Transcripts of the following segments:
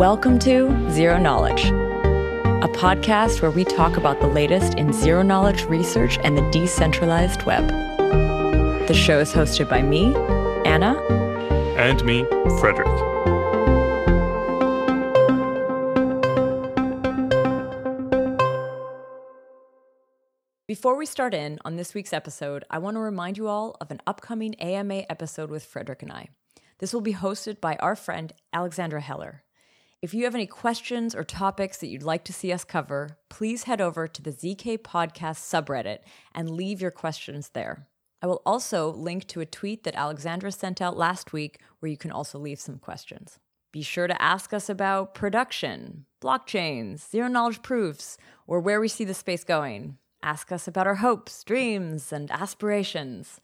Welcome to Zero Knowledge, a podcast where we talk about the latest in zero knowledge research and the decentralized web. The show is hosted by me, Anna, and me, Frederick. Before we start in on this week's episode, I want to remind you all of an upcoming AMA episode with Frederick and I. This will be hosted by our friend Alexandra Heller. If you have any questions or topics that you'd like to see us cover, please head over to the ZK Podcast subreddit and leave your questions there. I will also link to a tweet that Alexandra sent out last week where you can also leave some questions. Be sure to ask us about production, blockchains, zero knowledge proofs, or where we see the space going. Ask us about our hopes, dreams, and aspirations.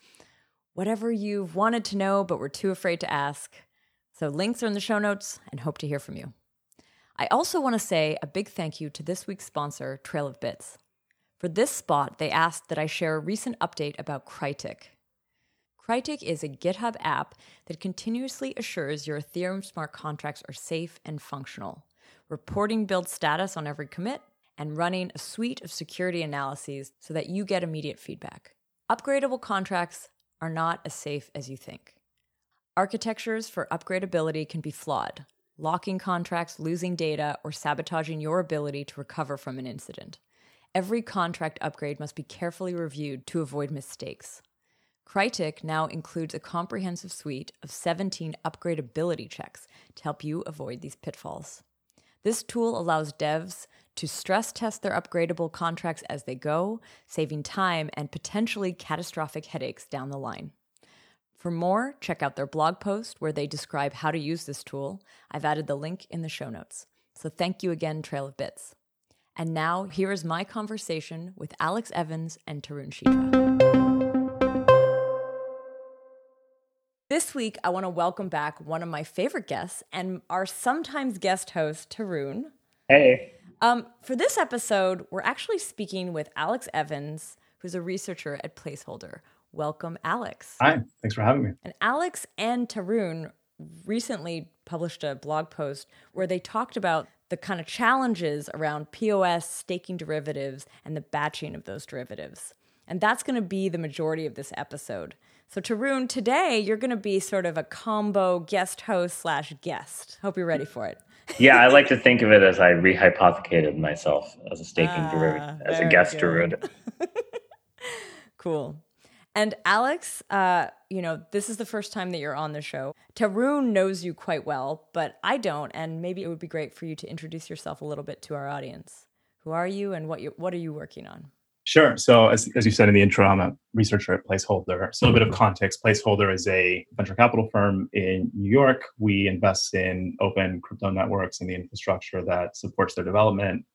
Whatever you've wanted to know but were too afraid to ask. So, links are in the show notes and hope to hear from you. I also want to say a big thank you to this week's sponsor, Trail of Bits. For this spot, they asked that I share a recent update about Crytic. Crytic is a GitHub app that continuously assures your Ethereum smart contracts are safe and functional, reporting build status on every commit, and running a suite of security analyses so that you get immediate feedback. Upgradable contracts are not as safe as you think. Architectures for upgradability can be flawed, locking contracts, losing data, or sabotaging your ability to recover from an incident. Every contract upgrade must be carefully reviewed to avoid mistakes. Crytic now includes a comprehensive suite of 17 upgradability checks to help you avoid these pitfalls. This tool allows devs to stress test their upgradable contracts as they go, saving time and potentially catastrophic headaches down the line. For more, check out their blog post where they describe how to use this tool. I've added the link in the show notes. So thank you again, Trail of Bits. And now, here is my conversation with Alex Evans and Tarun Chitra. This week, I want to welcome back one of my favorite guests and our sometimes guest host, Tarun. Hey. Um, for this episode, we're actually speaking with Alex Evans, who's a researcher at Placeholder. Welcome, Alex. Hi, thanks for having me. And Alex and Tarun recently published a blog post where they talked about the kind of challenges around POS, staking derivatives, and the batching of those derivatives. And that's going to be the majority of this episode. So, Tarun, today you're going to be sort of a combo guest host slash guest. Hope you're ready for it. yeah, I like to think of it as I rehypothecated myself as a staking derivative, ah, as a guest derivative. cool. And Alex, uh, you know, this is the first time that you're on the show. Tarun knows you quite well, but I don't, and maybe it would be great for you to introduce yourself a little bit to our audience. Who are you, and what you what are you working on? Sure. So, as, as you said in the intro, I'm a researcher at Placeholder. So, a bit of context Placeholder is a venture capital firm in New York. We invest in open crypto networks and the infrastructure that supports their development.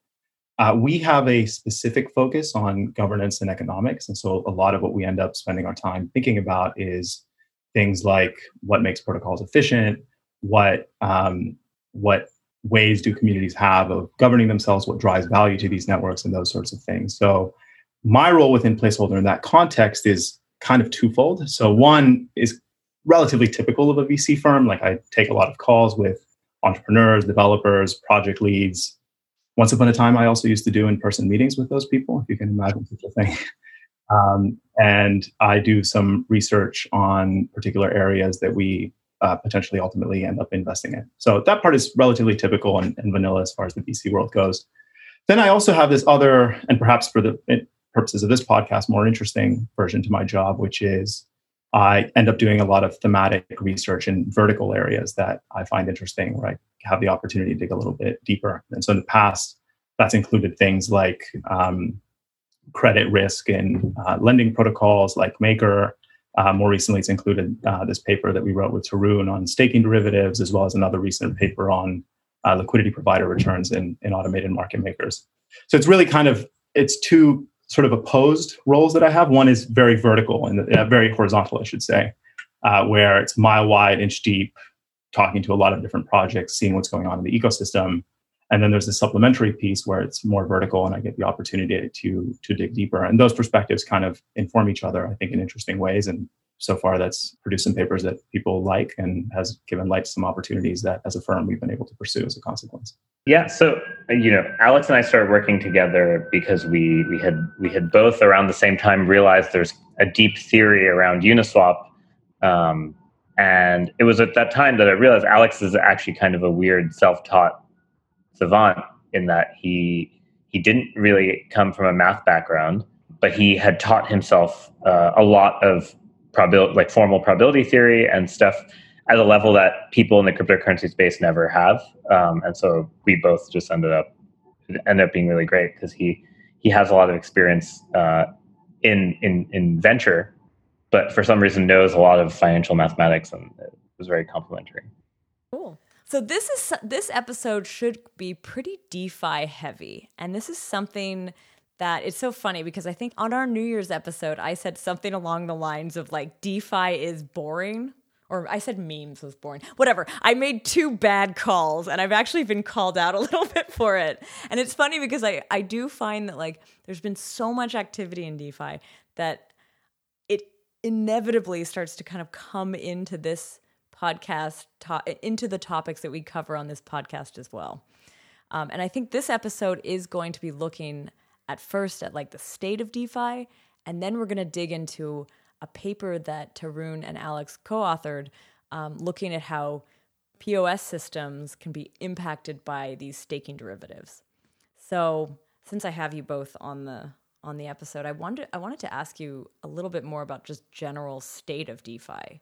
Uh, we have a specific focus on governance and economics. And so a lot of what we end up spending our time thinking about is things like what makes protocols efficient, what, um, what ways do communities have of governing themselves, what drives value to these networks, and those sorts of things. So my role within Placeholder in that context is kind of twofold. So one is relatively typical of a VC firm. Like I take a lot of calls with entrepreneurs, developers, project leads, once upon a time, I also used to do in person meetings with those people, if you can imagine such a thing. Um, and I do some research on particular areas that we uh, potentially ultimately end up investing in. So that part is relatively typical and, and, vanilla as far as the VC world goes. Then I also have this other, and perhaps for the purposes of this podcast, more interesting version to my job, which is I end up doing a lot of thematic research in vertical areas that I find interesting, I have the opportunity to dig a little bit deeper. And so in the past, that's included things like um, credit risk and uh, lending protocols like Maker. Uh, more recently, it's included uh, this paper that we wrote with Tarun on staking derivatives, as well as another recent paper on uh, liquidity provider returns in, in automated market makers. So it's really kind of it's two sort of opposed roles that I have. One is very vertical and uh, very horizontal, I should say, uh, where it's mile wide, inch deep, talking to a lot of different projects, seeing what's going on in the ecosystem. And then there's a supplementary piece where it's more vertical and I get the opportunity to to dig deeper. And those perspectives kind of inform each other, I think, in interesting ways and so far that's produced some papers that people like and has given light to some opportunities that as a firm we've been able to pursue as a consequence. Yeah, so you know, Alex and I started working together because we we had we had both around the same time realized there's a deep theory around Uniswap, um, and it was at that time that I realized Alex is actually kind of a weird self-taught savant in that he he didn't really come from a math background, but he had taught himself uh, a lot of probability, like formal probability theory and stuff at a level that people in the cryptocurrency space never have. Um, and so we both just ended up ended up being really great because he he has a lot of experience uh, in in in venture, but for some reason knows a lot of financial mathematics, and it was very complimentary. Cool. So this is this episode should be pretty DeFi heavy, and this is something that it's so funny because I think on our New Year's episode, I said something along the lines of like DeFi is boring. Or I said memes was boring. Whatever. I made two bad calls and I've actually been called out a little bit for it. And it's funny because I, I do find that like there's been so much activity in DeFi that inevitably starts to kind of come into this podcast, to- into the topics that we cover on this podcast as well. Um, and I think this episode is going to be looking at first at like the state of DeFi, and then we're going to dig into a paper that Tarun and Alex co authored um, looking at how POS systems can be impacted by these staking derivatives. So, since I have you both on the on the episode, I wanted I wanted to ask you a little bit more about just general state of DeFi.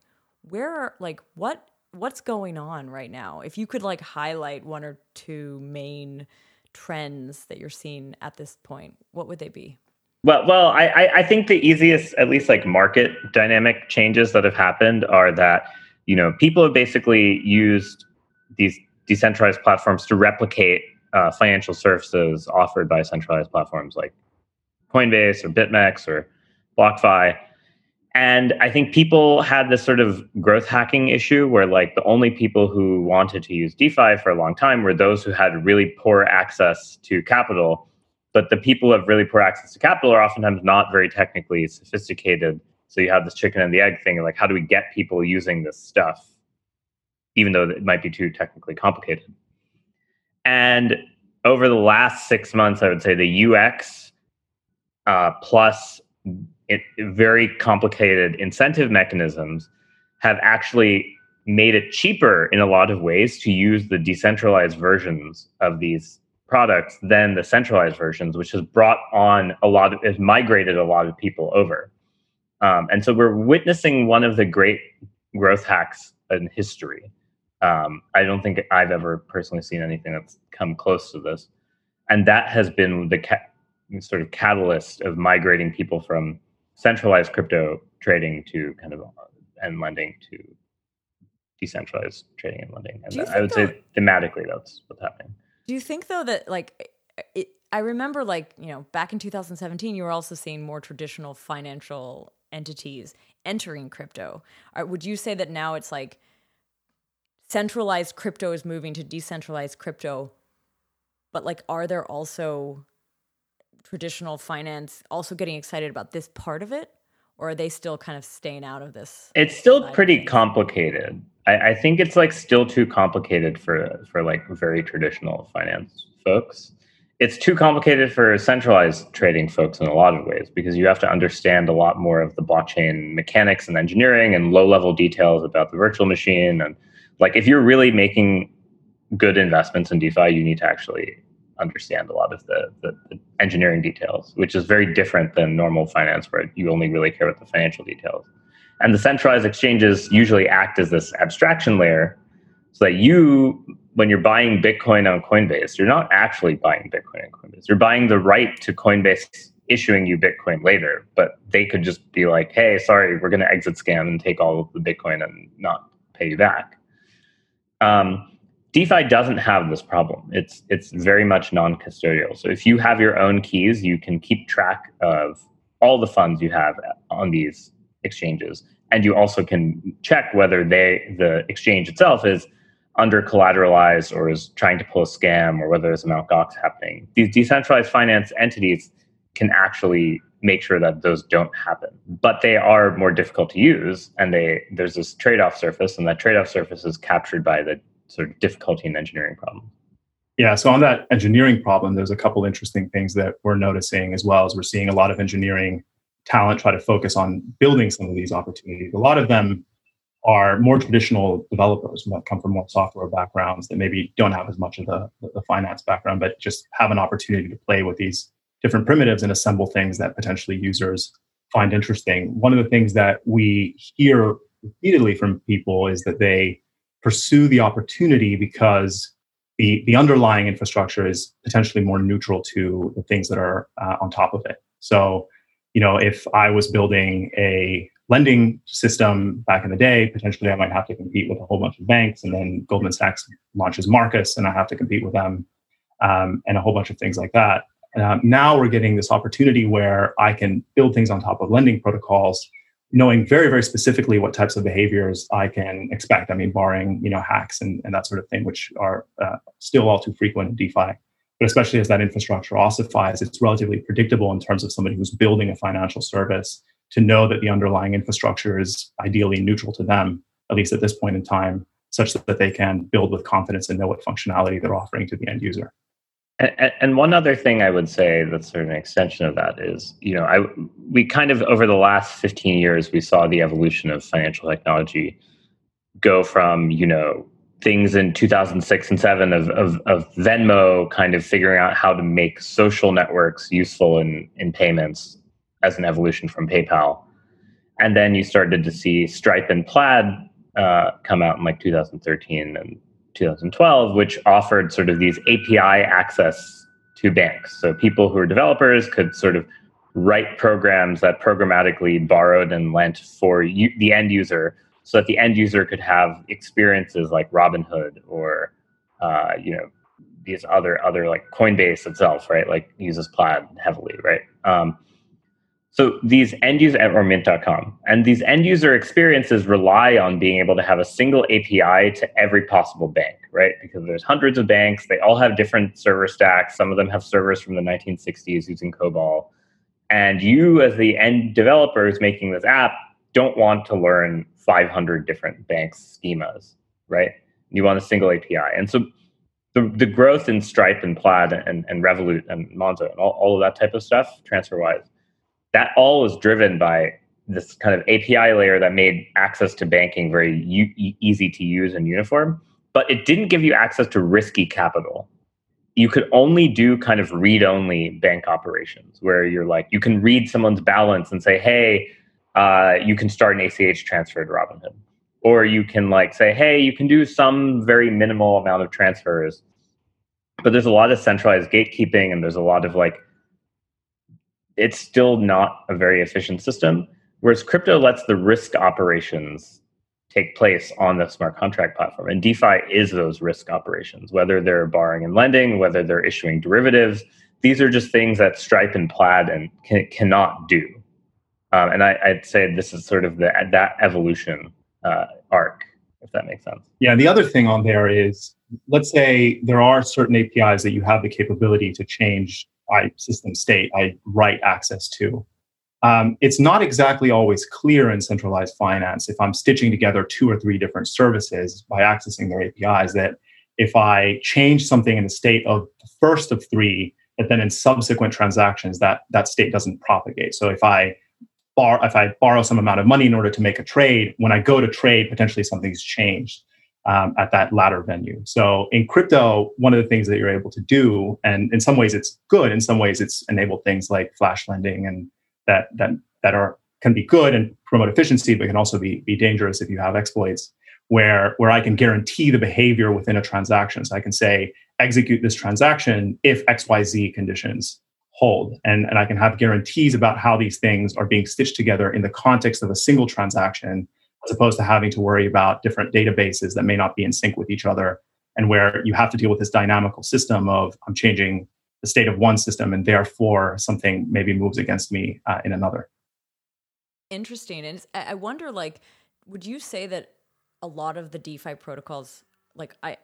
Where are like what what's going on right now? If you could like highlight one or two main trends that you're seeing at this point, what would they be? Well, well, I, I think the easiest, at least like market dynamic changes that have happened are that you know people have basically used these decentralized platforms to replicate uh, financial services offered by centralized platforms like Coinbase or BitMEX or BlockFi, and I think people had this sort of growth hacking issue where like the only people who wanted to use DeFi for a long time were those who had really poor access to capital. But the people who have really poor access to capital are oftentimes not very technically sophisticated. So you have this chicken and the egg thing like how do we get people using this stuff even though it might be too technically complicated. And over the last six months, I would say the UX uh, plus it, very complicated incentive mechanisms have actually made it cheaper in a lot of ways to use the decentralized versions of these products than the centralized versions, which has brought on a lot of, has migrated a lot of people over. Um, and so we're witnessing one of the great growth hacks in history. Um, I don't think I've ever personally seen anything that's come close to this. And that has been the ca- sort of catalyst of migrating people from centralized crypto trading to kind of uh, and lending to decentralized trading and lending. And I would say thematically that's what's happening. Do you think though that like it, I remember like, you know, back in 2017 you were also seeing more traditional financial entities entering crypto. Or would you say that now it's like centralized crypto is moving to decentralized crypto? But like are there also traditional finance also getting excited about this part of it? Or are they still kind of staying out of this? It's still pretty complicated. I, I think it's like still too complicated for for like very traditional finance folks. It's too complicated for centralized trading folks in a lot of ways because you have to understand a lot more of the blockchain mechanics and engineering and low level details about the virtual machine. And like if you're really making good investments in DeFi, you need to actually understand a lot of the, the, the, engineering details, which is very different than normal finance, where you only really care about the financial details. And the centralized exchanges usually act as this abstraction layer so that you, when you're buying Bitcoin on Coinbase, you're not actually buying Bitcoin on Coinbase. You're buying the right to Coinbase issuing you Bitcoin later, but they could just be like, hey, sorry, we're going to exit scam and take all of the Bitcoin and not pay you back. Um, DeFi doesn't have this problem. It's it's very much non-custodial. So if you have your own keys, you can keep track of all the funds you have on these exchanges, and you also can check whether they the exchange itself is under collateralized or is trying to pull a scam or whether there's a Mt. Gox happening. These decentralized finance entities can actually make sure that those don't happen. But they are more difficult to use, and they there's this trade-off surface, and that trade-off surface is captured by the sort of difficulty in engineering problem. Yeah, so on that engineering problem, there's a couple interesting things that we're noticing as well as we're seeing a lot of engineering talent try to focus on building some of these opportunities. A lot of them are more traditional developers that come from more software backgrounds that maybe don't have as much of the, the finance background, but just have an opportunity to play with these different primitives and assemble things that potentially users find interesting. One of the things that we hear repeatedly from people is that they pursue the opportunity because the, the underlying infrastructure is potentially more neutral to the things that are uh, on top of it. So, you know, if I was building a lending system back in the day, potentially I might have to compete with a whole bunch of banks, and then Goldman Sachs launches Marcus, and I have to compete with them, um, and a whole bunch of things like that. Um, now we're getting this opportunity where I can build things on top of lending protocols, knowing very, very specifically what types of behaviors I can expect. I mean, barring you know hacks and, and that sort of thing, which are uh, still all too frequent in DeFi. But especially as that infrastructure ossifies, it's relatively predictable in terms of somebody who's building a financial service to know that the underlying infrastructure is ideally neutral to them, at least at this point in time, such that they can build with confidence and know what functionality they're offering to the end user. And, and, one other thing I would say that's sort of an extension of that is, you know, I we kind of over the last 15 years we saw the evolution of financial technology go from, you know, things in 2006 and 7 of, of, of Venmo kind of figuring out how to make social networks useful in, in payments as an evolution from PayPal. And then you started to see Stripe and Plaid uh, come out in like 2013 and 2012, which offered sort of these API access to banks. So people who are developers could sort of write programs that programmatically borrowed and lent for u- the end user so that the end user could have experiences like Robinhood or, uh, you know, these other other like Coinbase itself, right? Like uses Plaid heavily, right? Um, so these end user or mint.com and these end user experiences rely on being able to have a single API to every possible bank, right? Because there's hundreds of banks, they all have different server stacks. Some of them have servers from the 1960s using COBOL. And you, as the end developers making this app, don't want to learn 500 different banks schemas, right? You want a single API. And so the, the growth in Stripe and Plaid and, and Revolut and Monzo and all, all of that type of stuff, TransferWise, that all was driven by this kind of API layer that made access to banking very u- easy to use and uniform, but it didn't give you access to risky capital. You could only do kind of read only bank operations where you're like, you can read someone's balance and say, hey, uh, you can start an ACH transfer to Robinhood. Or you can like say, hey, you can do some very minimal amount of transfers. But there's a lot of centralized gatekeeping and there's a lot of like it's still not a very efficient system. Whereas crypto lets the risk operations take place on the smart contract platform. And DeFi is those risk operations, whether they're borrowing and lending, whether they're issuing derivatives. These are just things that Stripe and Plaid and can, cannot do. Um, and I, would say this is sort of the, that evolution uh, arc, if that makes sense. Yeah. The other thing on there is, let's say there are certain APIs that you have the capability to change I system state I write access to. Um, it's not exactly always clear in centralized finance if I'm stitching together two or three different services by accessing their APIs that if I change something in the state of the first of three, that then in subsequent transactions that that state doesn't propagate. So if I bar if I borrow some amount of money in order to make a trade, when I go to trade, potentially something's changed um, at that latter venue. So in crypto, one of the things that you're able to do, and in some ways it's good, in some ways it's enabled things like flash lending and that that that are can be good and promote efficiency, but can also be be dangerous if you have exploits where where I can guarantee the behavior within a transaction. So I can say execute this transaction if XYZ conditions hold. And, and I can have guarantees about how these things are being stitched together in the context of a single transaction as opposed to having to worry about different databases that may not be in sync with each other and where you have to deal with this dynamical system of i'm changing the state of one system and therefore something maybe moves against me uh, in another. Interesting and i wonder like would you say that a lot of the defi protocols like i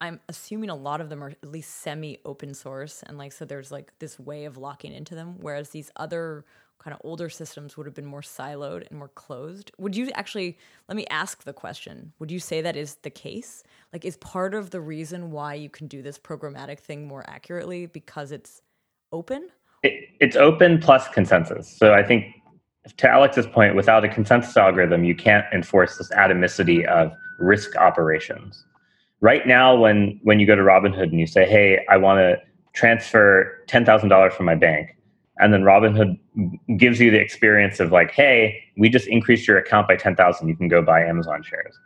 i'm assuming a lot of them are at least semi open source and like so there's like this way of locking into them whereas these other kind of older systems would have been more siloed and more closed. Would you actually let me ask the question? Would you say that is the case? Like is part of the reason why you can do this programmatic thing more accurately because it's open? It, it's open plus consensus. So I think to Alex's point, without a consensus algorithm, you can't enforce this atomicity of risk operations. Right now, when when you go to Robinhood and you say, "Hey, I want to transfer ten thousand dollars from my bank," and then Robinhood gives you the experience of like, "Hey, we just increased your account by ten thousand. You can go buy Amazon shares."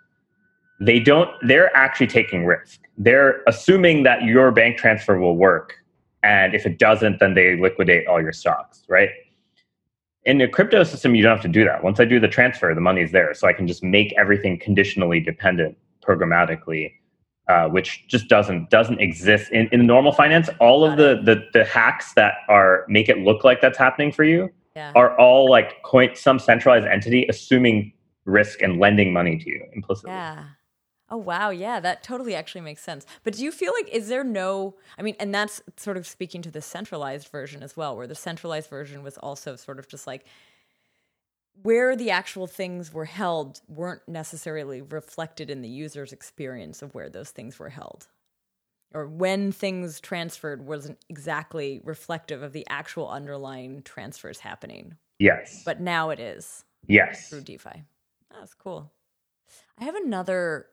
They don't. They're actually taking risk. They're assuming that your bank transfer will work, and if it doesn't, then they liquidate all your stocks, right? in a crypto system, you don't have to do that. Once I do the transfer, the money's there. So I can just make everything conditionally dependent programmatically, uh, which just doesn't doesn't exist in, in normal finance. All of the, the the hacks that are make it look like that's happening for you yeah. are all like coin some centralized entity assuming risk and lending money to you implicitly. Yeah. Oh wow, yeah, that totally actually makes sense. But do you feel like is there no I mean, and that's sort of speaking to the centralized version as well, where the centralized version was also sort of just like where the actual things were held weren't necessarily reflected in the user's experience of where those things were held. Or when things transferred wasn't exactly reflective of the actual underlying transfers happening. Yes. But now it is. Yes. Through DeFi. Oh, that's cool. I have another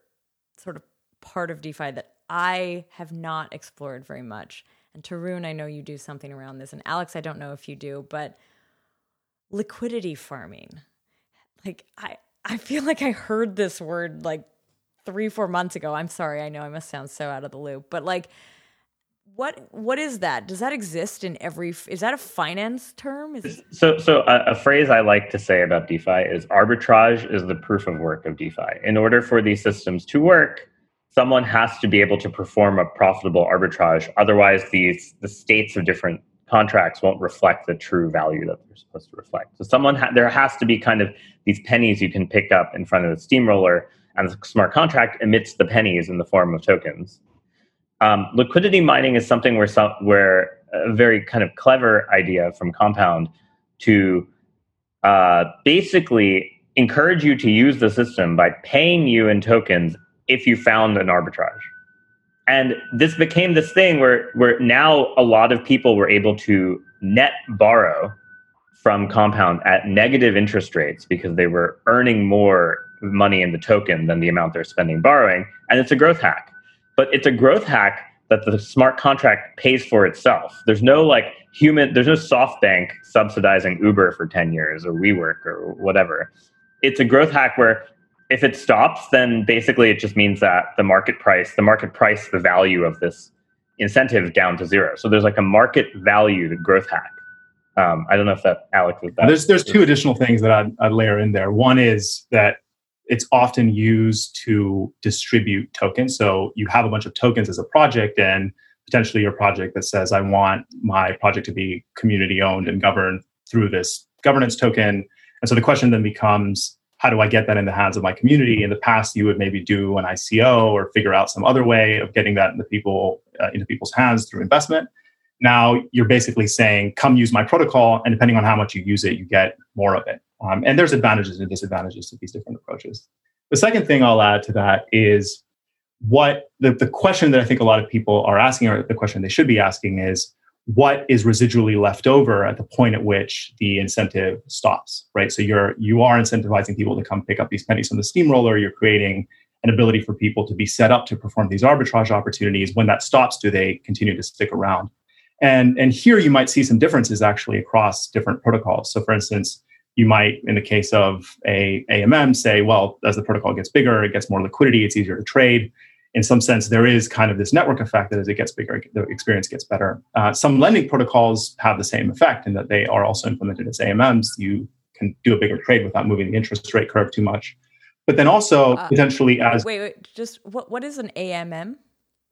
sort of part of DeFi that I have not explored very much. And Tarun, I know you do something around this. And Alex, I don't know if you do, but liquidity farming. Like I I feel like I heard this word like 3 4 months ago. I'm sorry. I know I must sound so out of the loop, but like what what is that? Does that exist in every? Is that a finance term? Is so so a, a, phrase I like to say about DeFi is arbitrage is the proof of work of DeFi. In order for these systems to work, someone has to be able to perform a profitable arbitrage. Otherwise, these the states of different contracts won't reflect the true value that they're supposed to reflect. So someone ha- there has to be kind of these pennies you can pick up in front of the steamroller, and the smart contract emits the pennies in the form of tokens. Um, liquidity mining is something where some, where a very kind of clever idea from Compound to uh, basically encourage you to use the system by paying you in tokens if you found an arbitrage. And this became this thing where where now a lot of people were able to net borrow from Compound at negative interest rates because they were earning more money in the token than the amount they're spending borrowing. And it's a growth hack but it's a growth hack that the smart contract pays for itself. There's no like human, there's no SoftBank subsidizing Uber for 10 years or WeWork or whatever. It's a growth hack where if it stops, then basically it just means that the market price, the market price, the value of this incentive down to zero. So there's like a market value the growth hack. Um, I don't know if that Alex is that. There's there's two additional things that I'd, I'd layer in there. One is that it's often used to distribute tokens. So you have a bunch of tokens as a project, and potentially your project that says, I want my project to be community owned and governed through this governance token. And so the question then becomes, how do I get that in the hands of my community? In the past, you would maybe do an ICO or figure out some other way of getting that into people uh, into people's hands through investment. Now you're basically saying, "Come use my protocol," and depending on how much you use it, you get more of it. Um, and there's advantages and disadvantages to these different approaches. The second thing I'll add to that is what the, the question that I think a lot of people are asking, or the question they should be asking, is what is residually left over at the point at which the incentive stops, right? So you're you are incentivizing people to come pick up these pennies from the steamroller. You're creating an ability for people to be set up to perform these arbitrage opportunities. When that stops, do they continue to stick around? And and here you might see some differences actually across different protocols. So for instance, you might, in the case of a AMM, say, well, as the protocol gets bigger, it gets more liquidity, it's easier to trade. In some sense, there is kind of this network effect that as it gets bigger, the experience gets better. Uh, some lending protocols have the same effect in that they are also implemented as AMMs. You can do a bigger trade without moving the interest rate curve too much. But then also uh, potentially as wait, wait, just what what is an AMM?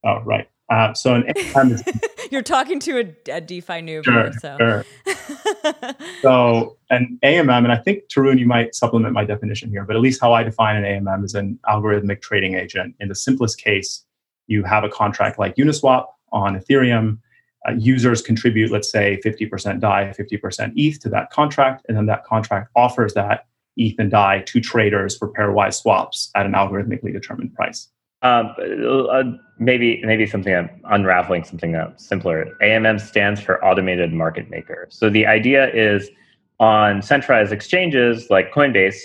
Oh, right. Uh, so an AMM is You're talking to a, a DeFi noob. Sure, so. Sure. so an AMM, and I think Tarun, you might supplement my definition here, but at least how I define an AMM is an algorithmic trading agent. In the simplest case, you have a contract like Uniswap on Ethereum, uh, users contribute, let's say, 50% DAI, 50% ETH to that contract, and then that contract offers that ETH and DAI to traders for pairwise swaps at an algorithmically determined price. Um, uh, maybe maybe something I'm unraveling something that's simpler. AMM stands for Automated Market Maker. So the idea is on centralized exchanges like Coinbase,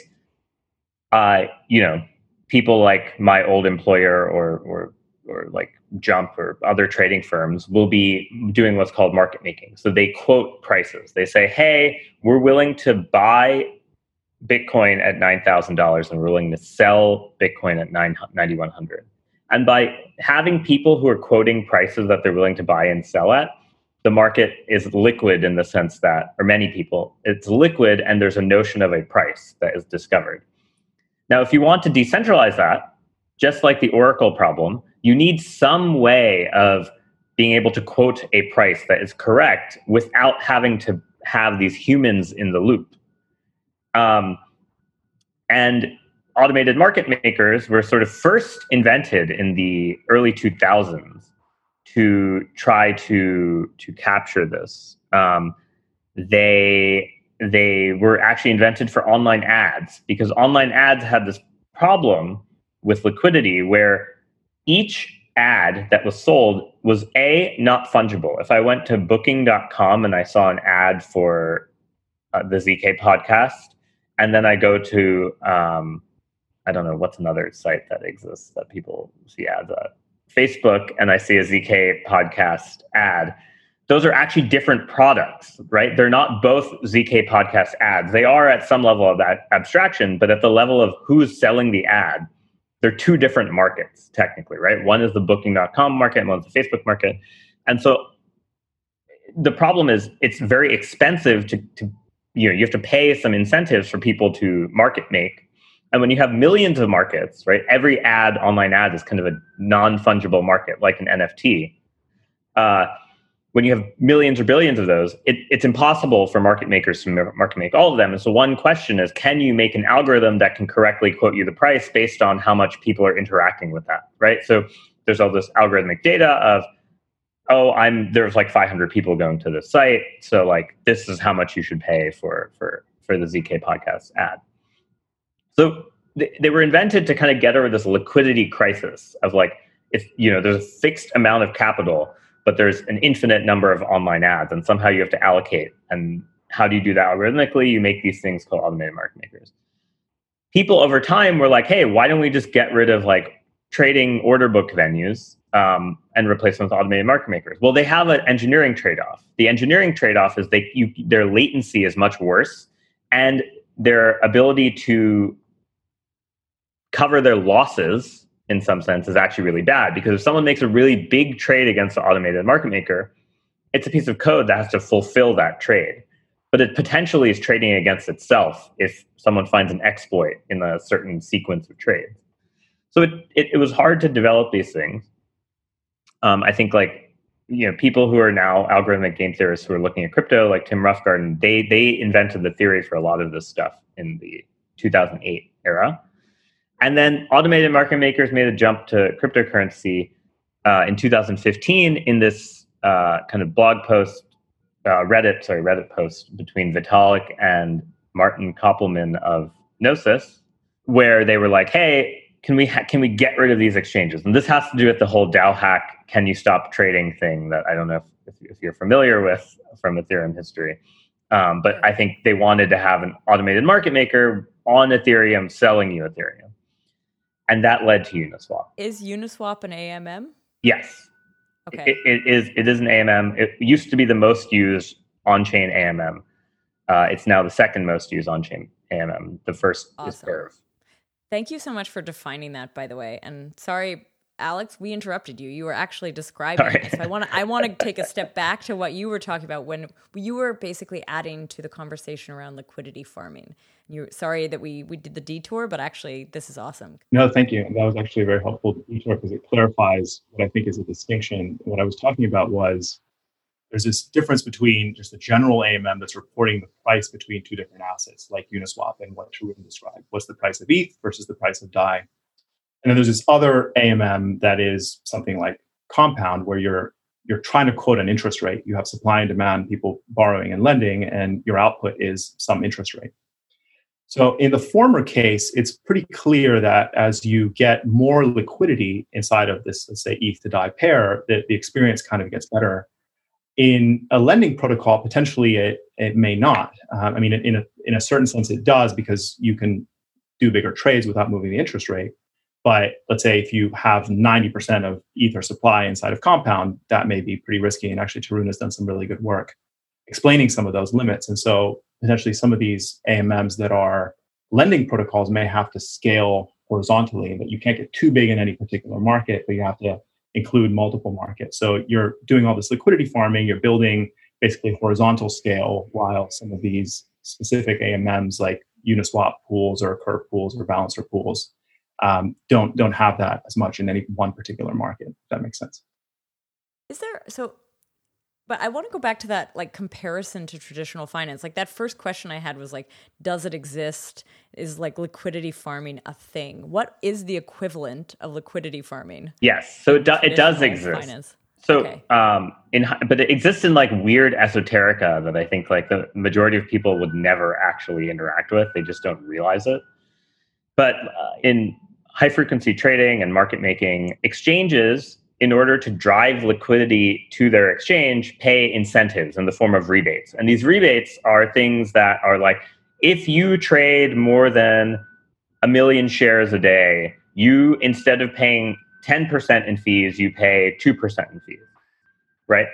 uh, you know, people like my old employer or or or like Jump or other trading firms will be doing what's called market making. So they quote prices. They say, "Hey, we're willing to buy Bitcoin at $9,000 and willing to sell Bitcoin at 9,100. And by having people who are quoting prices that they're willing to buy and sell at, the market is liquid in the sense that, or many people, it's liquid and there's a notion of a price that is discovered. Now, if you want to decentralize that, just like the Oracle problem, you need some way of being able to quote a price that is correct without having to have these humans in the loop. Um, and automated market makers were sort of first invented in the early 2000s to try to to capture this. Um, they they were actually invented for online ads because online ads had this problem with liquidity where each ad that was sold was a not fungible. If I went to booking.com and I saw an ad for uh, the ZK podcast, and then I go to um, I don't know what's another site that exists that people see ads at Facebook, and I see a ZK podcast ad. Those are actually different products, right? They're not both ZK podcast ads. They are at some level of that abstraction, but at the level of who's selling the ad, they're two different markets technically, right? One is the booking.com market and one's the Facebook market. And so the problem is it's very expensive to, to you know you have to pay some incentives for people to market make. And when you have millions of markets right every ad online ad is kind of a non-fungible market like an nft uh, when you have millions or billions of those it, it's impossible for market makers to market make all of them. And so one question is can you make an algorithm that can correctly quote you the price based on how much people are interacting with that right? So there's all this algorithmic data of oh i'm there's like 500 people going to the site. So like this is how much you should pay for for for the zk podcast ad. So they, they were invented to kind of get over this liquidity crisis of like if you know there's a fixed amount of capital but there's an infinite number of online ads and somehow you have to allocate. And how do you do that algorithmically? You make these things called automated market makers. People over time were like hey why don't we just get rid of like trading order book venues um, and replace them with automated market makers. Well, they have an engineering trade-off. The engineering trade-off is they you, their latency is much worse, and their ability to cover their losses in some sense is actually really bad because if someone makes a really big trade against the automated market maker, it's a piece of code that has to fulfill that trade. But it potentially is trading against itself if someone finds an exploit in a certain sequence of trades. So it, it, it was hard to develop these things um, I think like you know people who are now algorithmic game theorists who are looking at crypto, like Tim Roughgarden, they they invented the theory for a lot of this stuff in the 2008 era, and then automated market makers made a jump to cryptocurrency uh, in 2015 in this uh, kind of blog post, uh, Reddit sorry Reddit post between Vitalik and Martin Koppelmann of Gnosis, where they were like, hey can we ha- can we get rid of these exchanges? And this has to do with the whole DAO hack. Can you stop trading thing that I don't know if, if, you're familiar with from Ethereum history. Um, but I think they wanted to have an automated market maker on Ethereum selling you Ethereum, and that led to Uniswap. Is Uniswap an AMM? Yes. Okay. It, it is. It is an AMM. It used to be the most used on-chain AMM. Uh, it's now the second most used on-chain AMM. The first awesome. is Curve. Thank you so much for defining that, by the way. And sorry, Alex, we interrupted you. You were actually describing this. So I want to I want to take a step back to what you were talking about when you were basically adding to the conversation around liquidity farming. You sorry that we we did the detour, but actually this is awesome. No, thank you. That was actually a very helpful detour because it clarifies what I think is a distinction. What I was talking about was there's this difference between just the general AMM that's reporting the price between two different assets, like Uniswap and what Tarun described. What's the price of ETH versus the price of DAI? And then there's this other AMM that is something like Compound, where you're you're trying to quote an interest rate. You have supply and demand, people borrowing and lending, and your output is some interest rate. So in the former case, it's pretty clear that as you get more liquidity inside of this, let's say ETH to DAI pair, that the experience kind of gets better. In a lending protocol, potentially it, it may not. Um, I mean, in a, in a certain sense, it does because you can do bigger trades without moving the interest rate. But let's say if you have 90% of Ether supply inside of Compound, that may be pretty risky. And actually, Tarun has done some really good work explaining some of those limits. And so potentially some of these AMMs that are lending protocols may have to scale horizontally, that you can't get too big in any particular market, but you have to include multiple markets. So you're doing all this liquidity farming, you're building basically horizontal scale, while some of these specific AMMs like Uniswap pools or Curve pools or Balancer pools um, don't don't have that as much in any one particular market. If that makes sense. Is there so? But I want to go back to that like comparison to traditional finance. Like that first question I had was like, does it exist? Is like liquidity farming a thing? What is the equivalent of liquidity farming? Yes, so it, do, it does exist. Finance? So, okay. um, in but it exists in like weird esoterica that I think like the majority of people would never actually interact with. They just don't realize it. But uh, in high frequency trading and market making, exchanges, in order to drive liquidity to their exchange, pay incentives in the form of rebates. And these rebates are things that are like if you trade more than a million shares a day, you instead of paying 10% in fees, you pay 2% in fees. Right?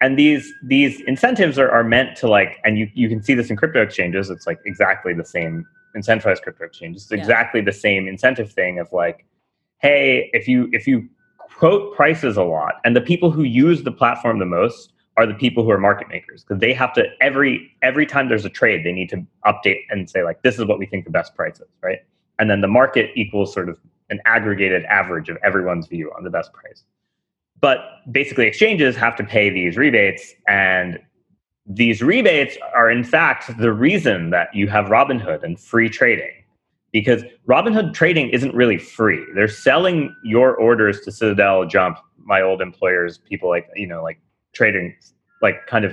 And these these incentives are, are meant to like, and you, you can see this in crypto exchanges, it's like exactly the same in centralized crypto exchanges. It's yeah. exactly the same incentive thing of like, hey, if you if you quote prices a lot, and the people who use the platform the most are the people who are market makers because they have to every every time there's a trade they need to update and say like this is what we think the best price is right and then the market equals sort of an aggregated average of everyone's view on the best price but basically exchanges have to pay these rebates and these rebates are in fact the reason that you have Robinhood and free trading. Because Robinhood trading isn't really free. They're selling your orders to Citadel, Jump, my old employers, people like, you know, like trading, like kind of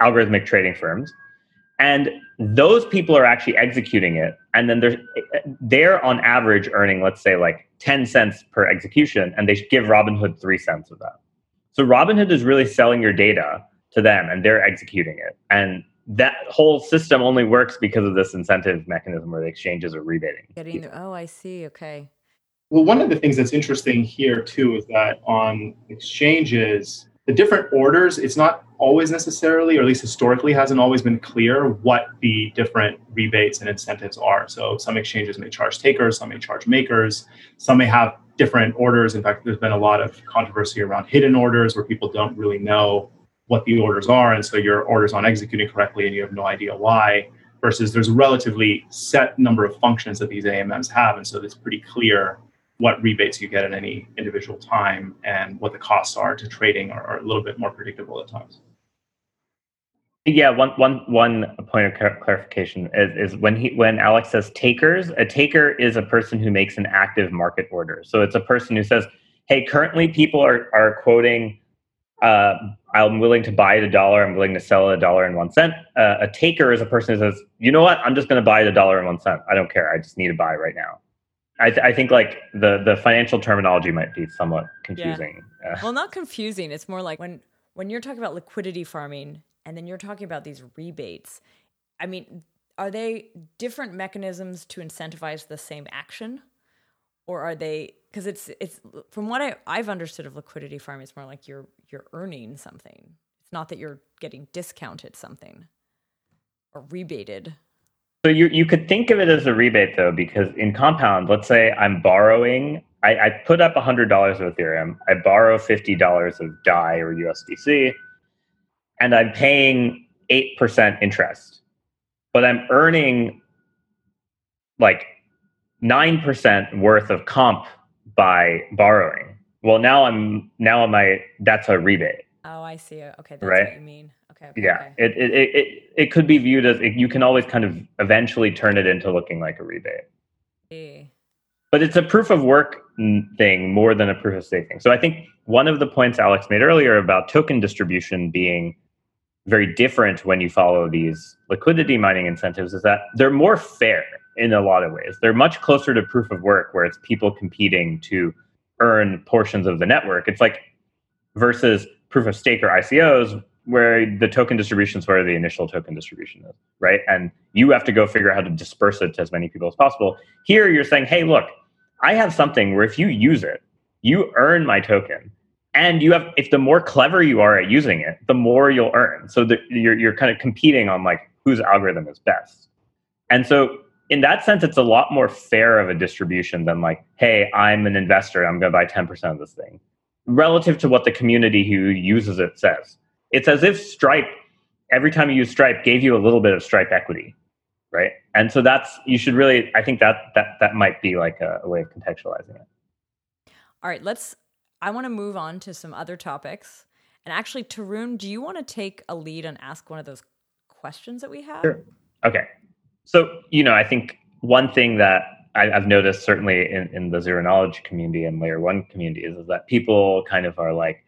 algorithmic trading firms. And those people are actually executing it. And then they're, they're on average earning, let's say, like 10 cents per execution, and they give Robinhood three cents of that. So Robinhood is really selling your data to them and they're executing it. And that whole system only works because of this incentive mechanism where the exchanges are rebating. Getting the, oh, I see. Okay. Well, one of the things that's interesting here too is that on exchanges, the different orders, it's not always necessarily, or at least historically, hasn't always been clear what the different rebates and incentives are. So some exchanges may charge takers, some may charge makers, some may have different orders. In fact, there's been a lot of controversy around hidden orders where people don't really know what the orders are. And so your orders aren't executing correctly and you have no idea why, versus there's a relatively set number of functions that these AMMs have. And so it's pretty clear what rebates you get at any individual time and what the costs are to trading are, are a little bit more predictable at times. Yeah, one, one, one point of clarification is, is when he when Alex says takers, a taker is a person who makes an active market order. So it's a person who says, "Hey, currently people are are quoting uh, I'm willing to buy at a dollar. I'm willing to sell at a dollar and one cent. Uh, a taker is a person who says, you know what, I'm just going to buy at a dollar and one cent. I don't care. I just need to buy right now. I, th- I think like the the financial terminology might be somewhat confusing. Yeah. Uh, well, not confusing. It's more like when when you're talking about liquidity farming, and then you're talking about these rebates. I mean, are they different mechanisms to incentivize the same action, or are they because it's it's from what I, I've understood of liquidity farming, it's more like you're you're earning something. It's not that you're getting discounted something or rebated. So you you could think of it as a rebate though, because in compound, let's say I'm borrowing, I, I put up hundred dollars of Ethereum, I borrow fifty dollars of DAI or USDC, and I'm paying eight percent interest, but I'm earning like nine percent worth of comp by borrowing. Well, now I'm now am I that's a rebate. Oh, I see. Okay, that's right? what you mean. Okay. okay yeah, okay. It, it it it could be viewed as it, you can always kind of eventually turn it into looking like a rebate. Yeah. But it's a proof of work thing more than a proof of stake thing. So I think one of the points Alex made earlier about token distribution being very different when you follow these liquidity mining incentives is that they're more fair in a lot of ways. They're much closer to proof of work where it's people competing to earn portions of the network. It's like versus proof of stake or ICOs where the token distribution is where the initial token distribution is, right? And you have to go figure out how to disperse it to as many people as possible. Here you're saying, hey, look, I have something where if you use it, you earn my token. And you have, if the more clever you are at using it, the more you'll earn. So that you're, you're kind of competing on like whose algorithm is best. And so in that sense, it's a lot more fair of a distribution than like, hey, I'm an investor, I'm going to buy 10% of this thing, relative to what the community who uses it says it's as if Stripe, every time you use Stripe, gave you a little bit of Stripe equity, right? And so that's you should really. I think that that that might be like a, a way of contextualizing it. All right, let's. I want to move on to some other topics. And actually, Tarun, do you want to take a lead and ask one of those questions that we have? Sure. Okay. So you know, I think one thing that I, have noticed certainly in, in the zero knowledge community and layer one community is, is that people kind of are like,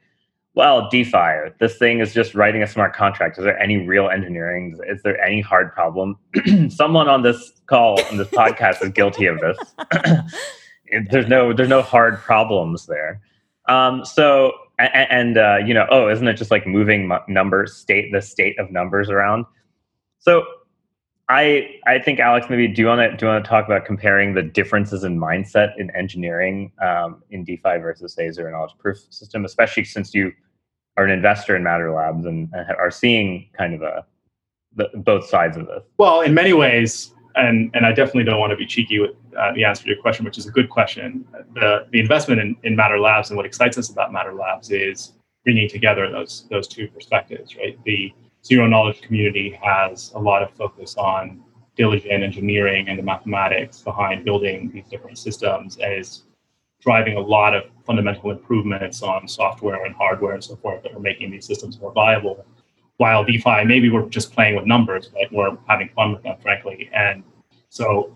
well, DeFi, this thing is just writing a smart contract. Is there any real engineering? Is there any hard problem? Someone on this call, on this podcast, is guilty of this. there's no, there's no hard problems there. Um, so, and, and uh, you know, oh, isn't it just like moving numbers, state the state of numbers around? So, I I think Alex, maybe do you want to do you want to talk about comparing the differences in mindset in engineering um, in DeFi versus say zero knowledge proof system, especially since you are an investor in Matter Labs and, and are seeing kind of a the, both sides of this? Well, in many ways, and and I definitely don't want to be cheeky with uh, the answer to your question, which is a good question. The the investment in, in Matter Labs and what excites us about Matter Labs is bringing together those those two perspectives, right? The zero knowledge community has a lot of focus on diligent engineering and the mathematics behind building these different systems and is driving a lot of fundamental improvements on software and hardware and so forth that are making these systems more viable. While DeFi, maybe we're just playing with numbers, but we're having fun with them, frankly. And so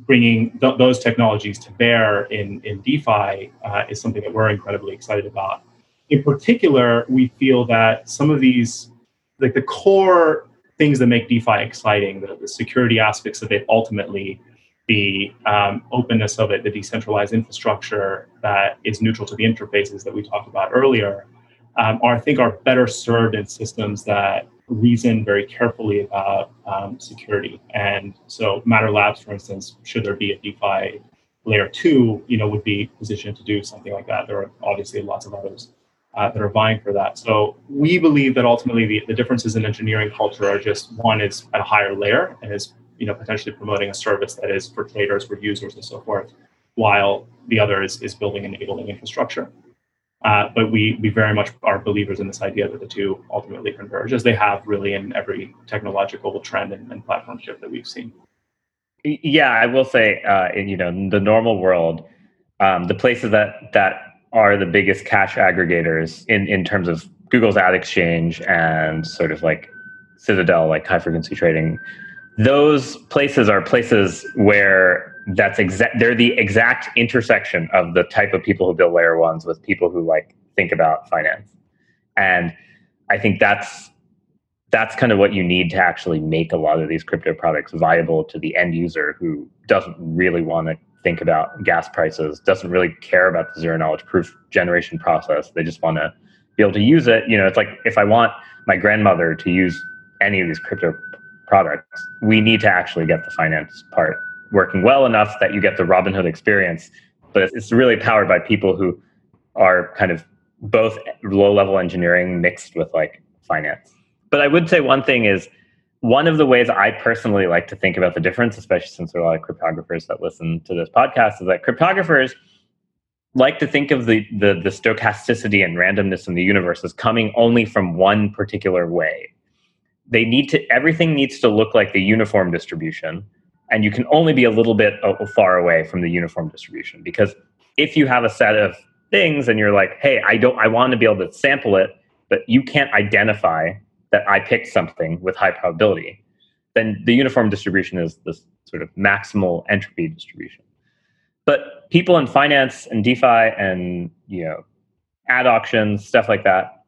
bringing th- those technologies to bear in, in DeFi uh, is something that we're incredibly excited about. In particular, we feel that some of these, like the core things that make DeFi exciting, the, the security aspects of it ultimately the um, openness of it, the decentralized infrastructure that is neutral to the interfaces that we talked about earlier, um, are I think are better served in systems that reason very carefully about um, security. And so Matter Labs, for instance, should there be a DeFi layer two, you know, would be positioned to do something like that. There are obviously lots of others uh, that are vying for that. So we believe that ultimately the, the differences in engineering culture are just one is at a higher layer and is you know potentially promoting a service that is for traders for users and so forth while the other is, is building enabling infrastructure uh, but we we very much are believers in this idea that the two ultimately converge as they have really in every technological trend and, and platform shift that we've seen yeah i will say uh, in you know the normal world um, the places that that are the biggest cash aggregators in in terms of google's ad exchange and sort of like citadel like high frequency trading. Those places are places where that's exact they're the exact intersection of the type of people who build layer ones with people who like think about finance. And i think that's that's kind of what you need to actually make a lot of these crypto products viable to the end user who doesn't really want to think about gas prices doesn't really care about the zero knowledge proof generation process they just want to be able to use it you know it's like if i want my grandmother to use any of these crypto products. We need to actually get the finance part working well enough that you get the Robinhood experience. But it's really powered by people who are kind of both low level engineering mixed with like finance. But I would say one thing is one of the ways I personally like to think about the difference, especially since there are a lot of cryptographers that listen to this podcast, is that cryptographers like to think of the, the, the stochasticity and randomness in the universe as coming only from one particular way. They need to everything needs to look like the uniform distribution and you can only be a little bit uh, far away from the uniform distribution because if you have a set of things and you're like hey i don't i want to be able to sample it but you can't identify that i picked something with high probability then the uniform distribution is this sort of maximal entropy distribution but people in finance and defi and you know ad auctions, stuff like that.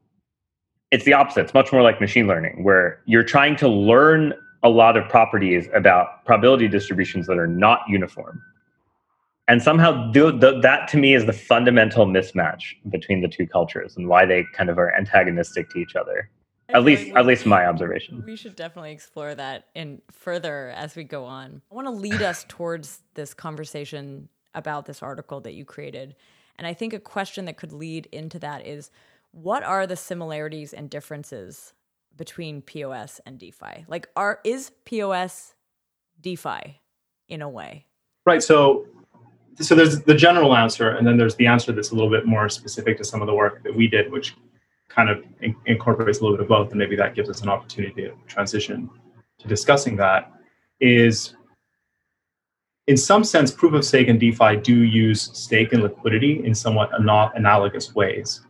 It's the opposite. It's much more like machine learning, where you're trying to learn a lot of properties about probability distributions that are not uniform. And somehow, that to me is the fundamental mismatch between the two cultures and why they kind of are antagonistic to each other. At least, at least my observation. We should definitely explore that in further as we go on. I want to lead us towards this conversation about this article that you created, and I think a question that could lead into that is, what are the similarities and differences between POS and DeFi? Like, are is POS DeFi in a way? Right. So, so there's the general answer, and then there's the answer that's a little bit more specific to some of the work that we did, which kind of in- incorporates a little bit of both, and maybe that gives us an opportunity to transition to discussing that. Is in some sense, proof of stake and DeFi do use stake and liquidity in somewhat analogous ways.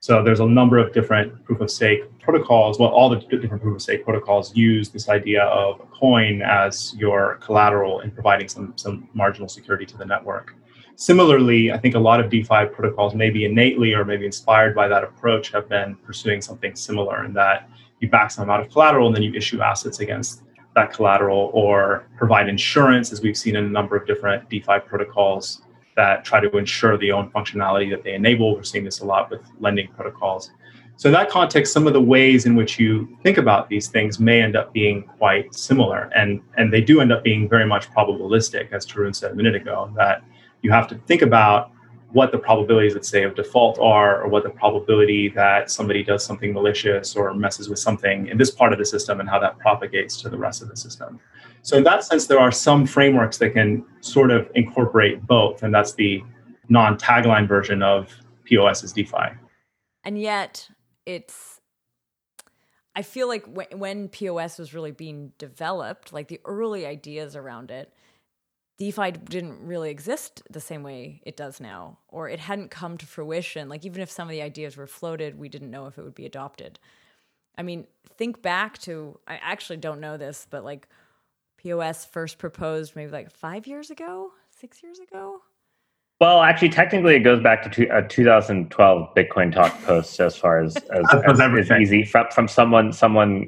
So there's a number of different proof of stake protocols. Well, all the different proof of stake protocols use this idea of a coin as your collateral in providing some, some marginal security to the network. Similarly, I think a lot of DeFi protocols, maybe innately or maybe inspired by that approach, have been pursuing something similar in that you back some amount of collateral and then you issue assets against that collateral or provide insurance, as we've seen in a number of different DeFi protocols that try to ensure the own functionality that they enable. We're seeing this a lot with lending protocols. So in that context, some of the ways in which you think about these things may end up being quite similar, and and they do end up being very much probabilistic, as Tarun said a minute ago. That you have to think about what the probabilities, let's say, of default are, or what the probability that somebody does something malicious or messes with something in this part of the system, and how that propagates to the rest of the system. So in that sense, there are some frameworks that can sort of incorporate both, and that's the non-tagline version of POS is DeFi. And yet, it's. I feel like when POS was really being developed, like the early ideas around it, DeFi didn't really exist the same way it does now, or it hadn't come to fruition. Like, even if some of the ideas were floated, we didn't know if it would be adopted. I mean, think back to, I actually don't know this, but like POS first proposed maybe like five years ago, six years ago? Well, actually, technically, it goes back to two, uh, a 2012 Bitcoin Talk post as far as as, as, as easy from, from someone someone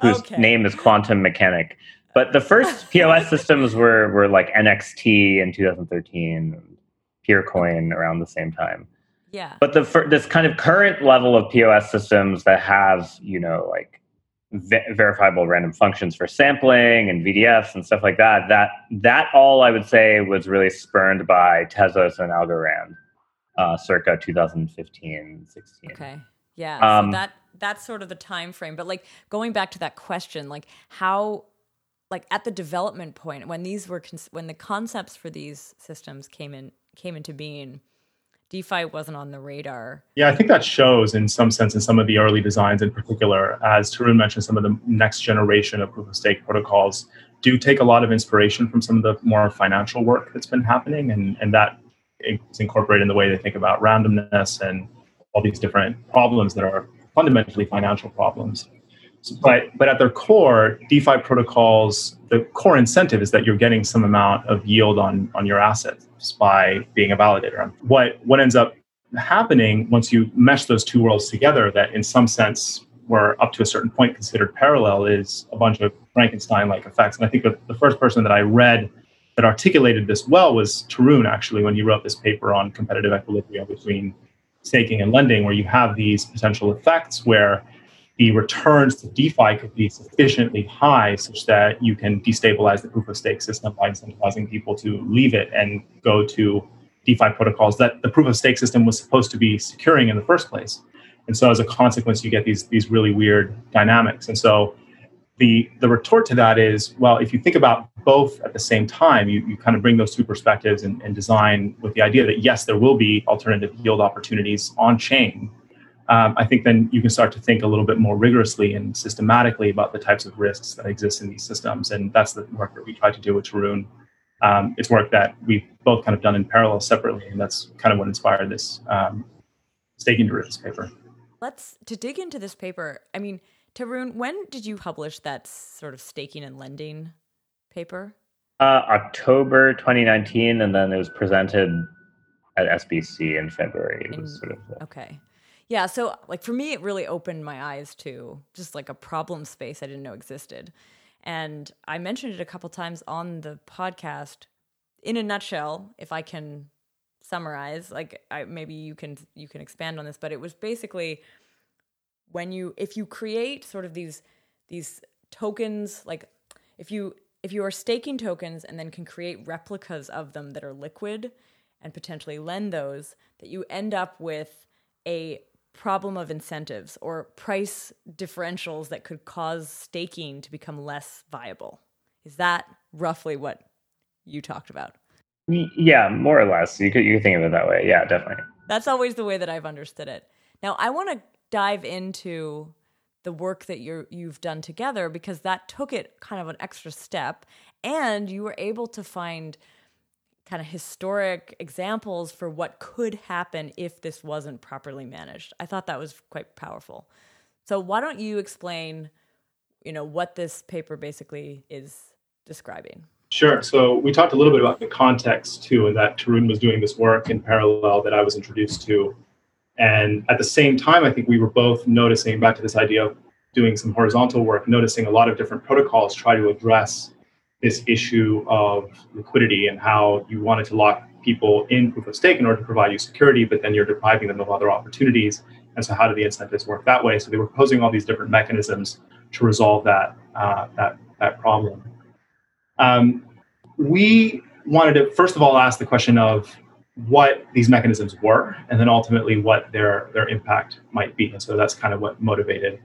whose okay. name is Quantum Mechanic. But the first POS systems were were like NXT in 2013, Peercoin around the same time. Yeah. But the this kind of current level of POS systems that have you know like verifiable random functions for sampling and VDFs and stuff like that. That that all I would say was really spurned by Tezos and Algorand, uh, circa 2015, 16. Okay, yeah. Um, so that that's sort of the time frame. But like going back to that question, like how, like at the development point when these were when the concepts for these systems came in came into being DeFi wasn't on the radar. Yeah, I think that shows in some sense in some of the early designs in particular. As Tarun mentioned, some of the next generation of proof of stake protocols do take a lot of inspiration from some of the more financial work that's been happening, and, and that is incorporated in the way they think about randomness and all these different problems that are fundamentally financial problems. But but at their core, DeFi protocols, the core incentive is that you're getting some amount of yield on on your assets by being a validator. What what ends up happening once you mesh those two worlds together, that in some sense were up to a certain point considered parallel, is a bunch of Frankenstein-like effects. And I think the first person that I read that articulated this well was Tarun, actually, when he wrote this paper on competitive equilibrium between staking and lending, where you have these potential effects where the returns to DeFi could be sufficiently high such that you can destabilize the proof of stake system by incentivizing people to leave it and go to DeFi protocols that the proof of stake system was supposed to be securing in the first place. And so as a consequence, you get these, these really weird dynamics. And so the, the retort to that is, well, if you think about both at the same time, you, you kind of bring those two perspectives and, and design with the idea that yes, there will be alternative yield opportunities on chain um, I think then you can start to think a little bit more rigorously and systematically about the types of risks that exist in these systems. And that's the work that we try to do with Tarun. Um, it's work that we've both kind of done in parallel separately, and that's kind of what inspired this um, staking derivatives paper. Let's to dig into this paper. I mean, Tarun, when did you publish that sort of staking and lending paper? Uh, October 2019, and then it was presented at SBC in February. It was sort of, okay. Yeah, so like for me, it really opened my eyes to just like a problem space I didn't know existed. And I mentioned it a couple times on the podcast. In a nutshell, if I can summarize, like I, maybe you can you can expand on this, but it was basically when you if you create sort of these these tokens, like if you if you are staking tokens and then can create replicas of them that are liquid and potentially lend those, that you end up with a problem of incentives or price differentials that could cause staking to become less viable. Is that roughly what you talked about? Yeah, more or less. You could you could think of it that way. Yeah, definitely. That's always the way that I've understood it. Now, I want to dive into the work that you're you've done together because that took it kind of an extra step and you were able to find kind of historic examples for what could happen if this wasn't properly managed. I thought that was quite powerful. So why don't you explain, you know, what this paper basically is describing? Sure. So we talked a little bit about the context too, and that Tarun was doing this work in parallel that I was introduced to. And at the same time, I think we were both noticing back to this idea of doing some horizontal work, noticing a lot of different protocols try to address this issue of liquidity and how you wanted to lock people in proof of stake in order to provide you security, but then you're depriving them of other opportunities. And so, how do the incentives work that way? So they were proposing all these different mechanisms to resolve that uh, that that problem. Um, we wanted to first of all ask the question of what these mechanisms were, and then ultimately what their their impact might be. And so that's kind of what motivated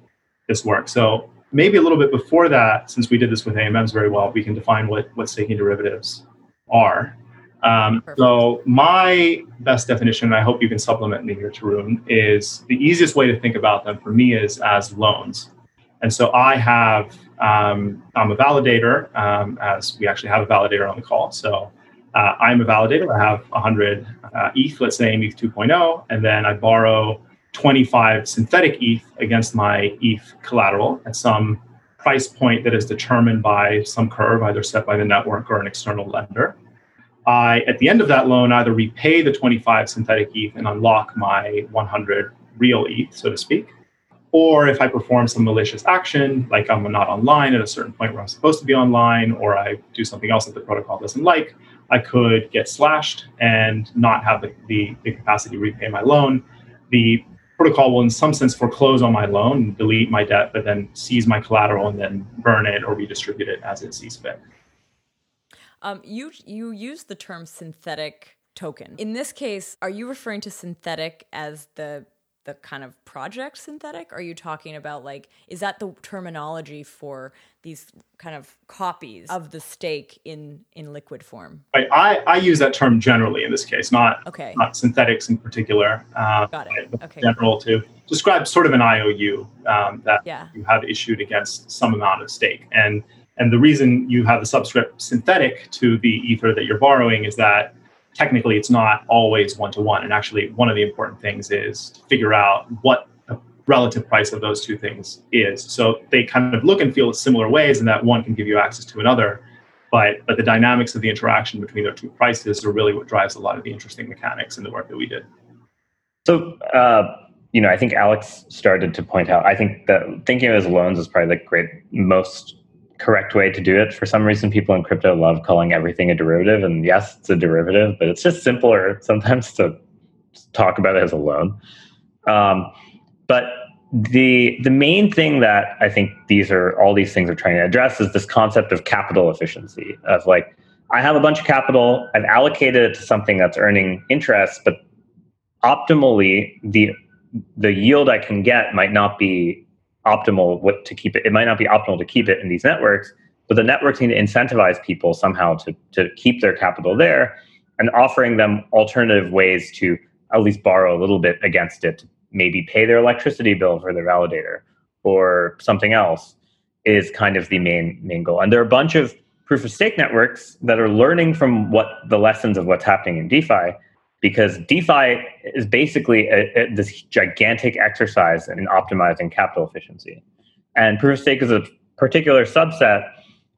this work. So maybe a little bit before that, since we did this with AMMs very well, we can define what, what staking derivatives are. Um, so my best definition, and I hope you can supplement me here, Tarun, is the easiest way to think about them for me is as loans. And so I have, um, I'm a validator, um, as we actually have a validator on the call. So uh, I'm a validator. I have 100 uh, ETH, let's say ETH 2.0, and then I borrow 25 synthetic ETH against my ETH collateral at some price point that is determined by some curve, either set by the network or an external lender. I, at the end of that loan, either repay the 25 synthetic ETH and unlock my 100 real ETH, so to speak. Or if I perform some malicious action, like I'm not online at a certain point where I'm supposed to be online, or I do something else that the protocol doesn't like, I could get slashed and not have the, the, the capacity to repay my loan. The protocol will in some sense foreclose on my loan, and delete my debt, but then seize my collateral and then burn it or redistribute it as it sees fit. Um, you you use the term synthetic token. In this case, are you referring to synthetic as the the kind of project synthetic? Are you talking about like is that the terminology for these kind of copies of the stake in in liquid form? I, I, I use that term generally in this case, not okay. not Synthetix in particular. Uh, Got it. Okay. General to describe sort of an IOU um, that yeah. you have issued against some amount of stake, and and the reason you have the subscript synthetic to the ether that you're borrowing is that technically it's not always one to one. And actually, one of the important things is to figure out what relative price of those two things is. So they kind of look and feel similar ways, and that one can give you access to another. But, but the dynamics of the interaction between their two prices are really what drives a lot of the interesting mechanics in the work that we did. So, uh, you know, I think Alex started to point out, I think that thinking of it as loans is probably the great, most correct way to do it. For some reason, people in crypto love calling everything a derivative. And yes, it's a derivative, but it's just simpler sometimes to talk about it as a loan. Um, but the the main thing that I think these are all these things are trying to address is this concept of capital efficiency of like I have a bunch of capital, I've allocated it to something that's earning interest, but optimally the the yield I can get might not be optimal what to keep it. It might not be optimal to keep it in these networks, but the networks need to incentivize people somehow to, to keep their capital there and offering them alternative ways to at least borrow a little bit against it, maybe pay their electricity bill for their validator or something else is kind of the main main goal. And there are a bunch of proof of stake networks that are learning from what the lessons of what's happening in DeFi because DeFi is basically a, a, this gigantic exercise in optimizing capital efficiency. And proof of stake is a particular subset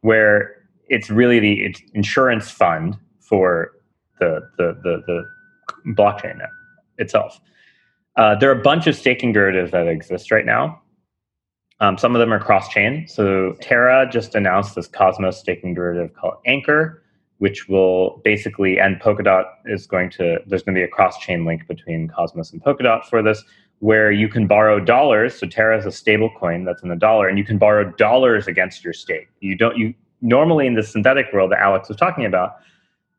where it's really the it's insurance fund for the, the, the, the blockchain itself. Uh, there are a bunch of staking derivatives that exist right now. Um, some of them are cross chain. So Terra just announced this Cosmos staking derivative called Anchor, which will basically, and Polkadot is going to, there's going to be a cross chain link between Cosmos and Polkadot for this, where you can borrow dollars. So Terra is a stable coin that's in the dollar, and you can borrow dollars against your stake. You don't, you normally in the synthetic world that Alex was talking about,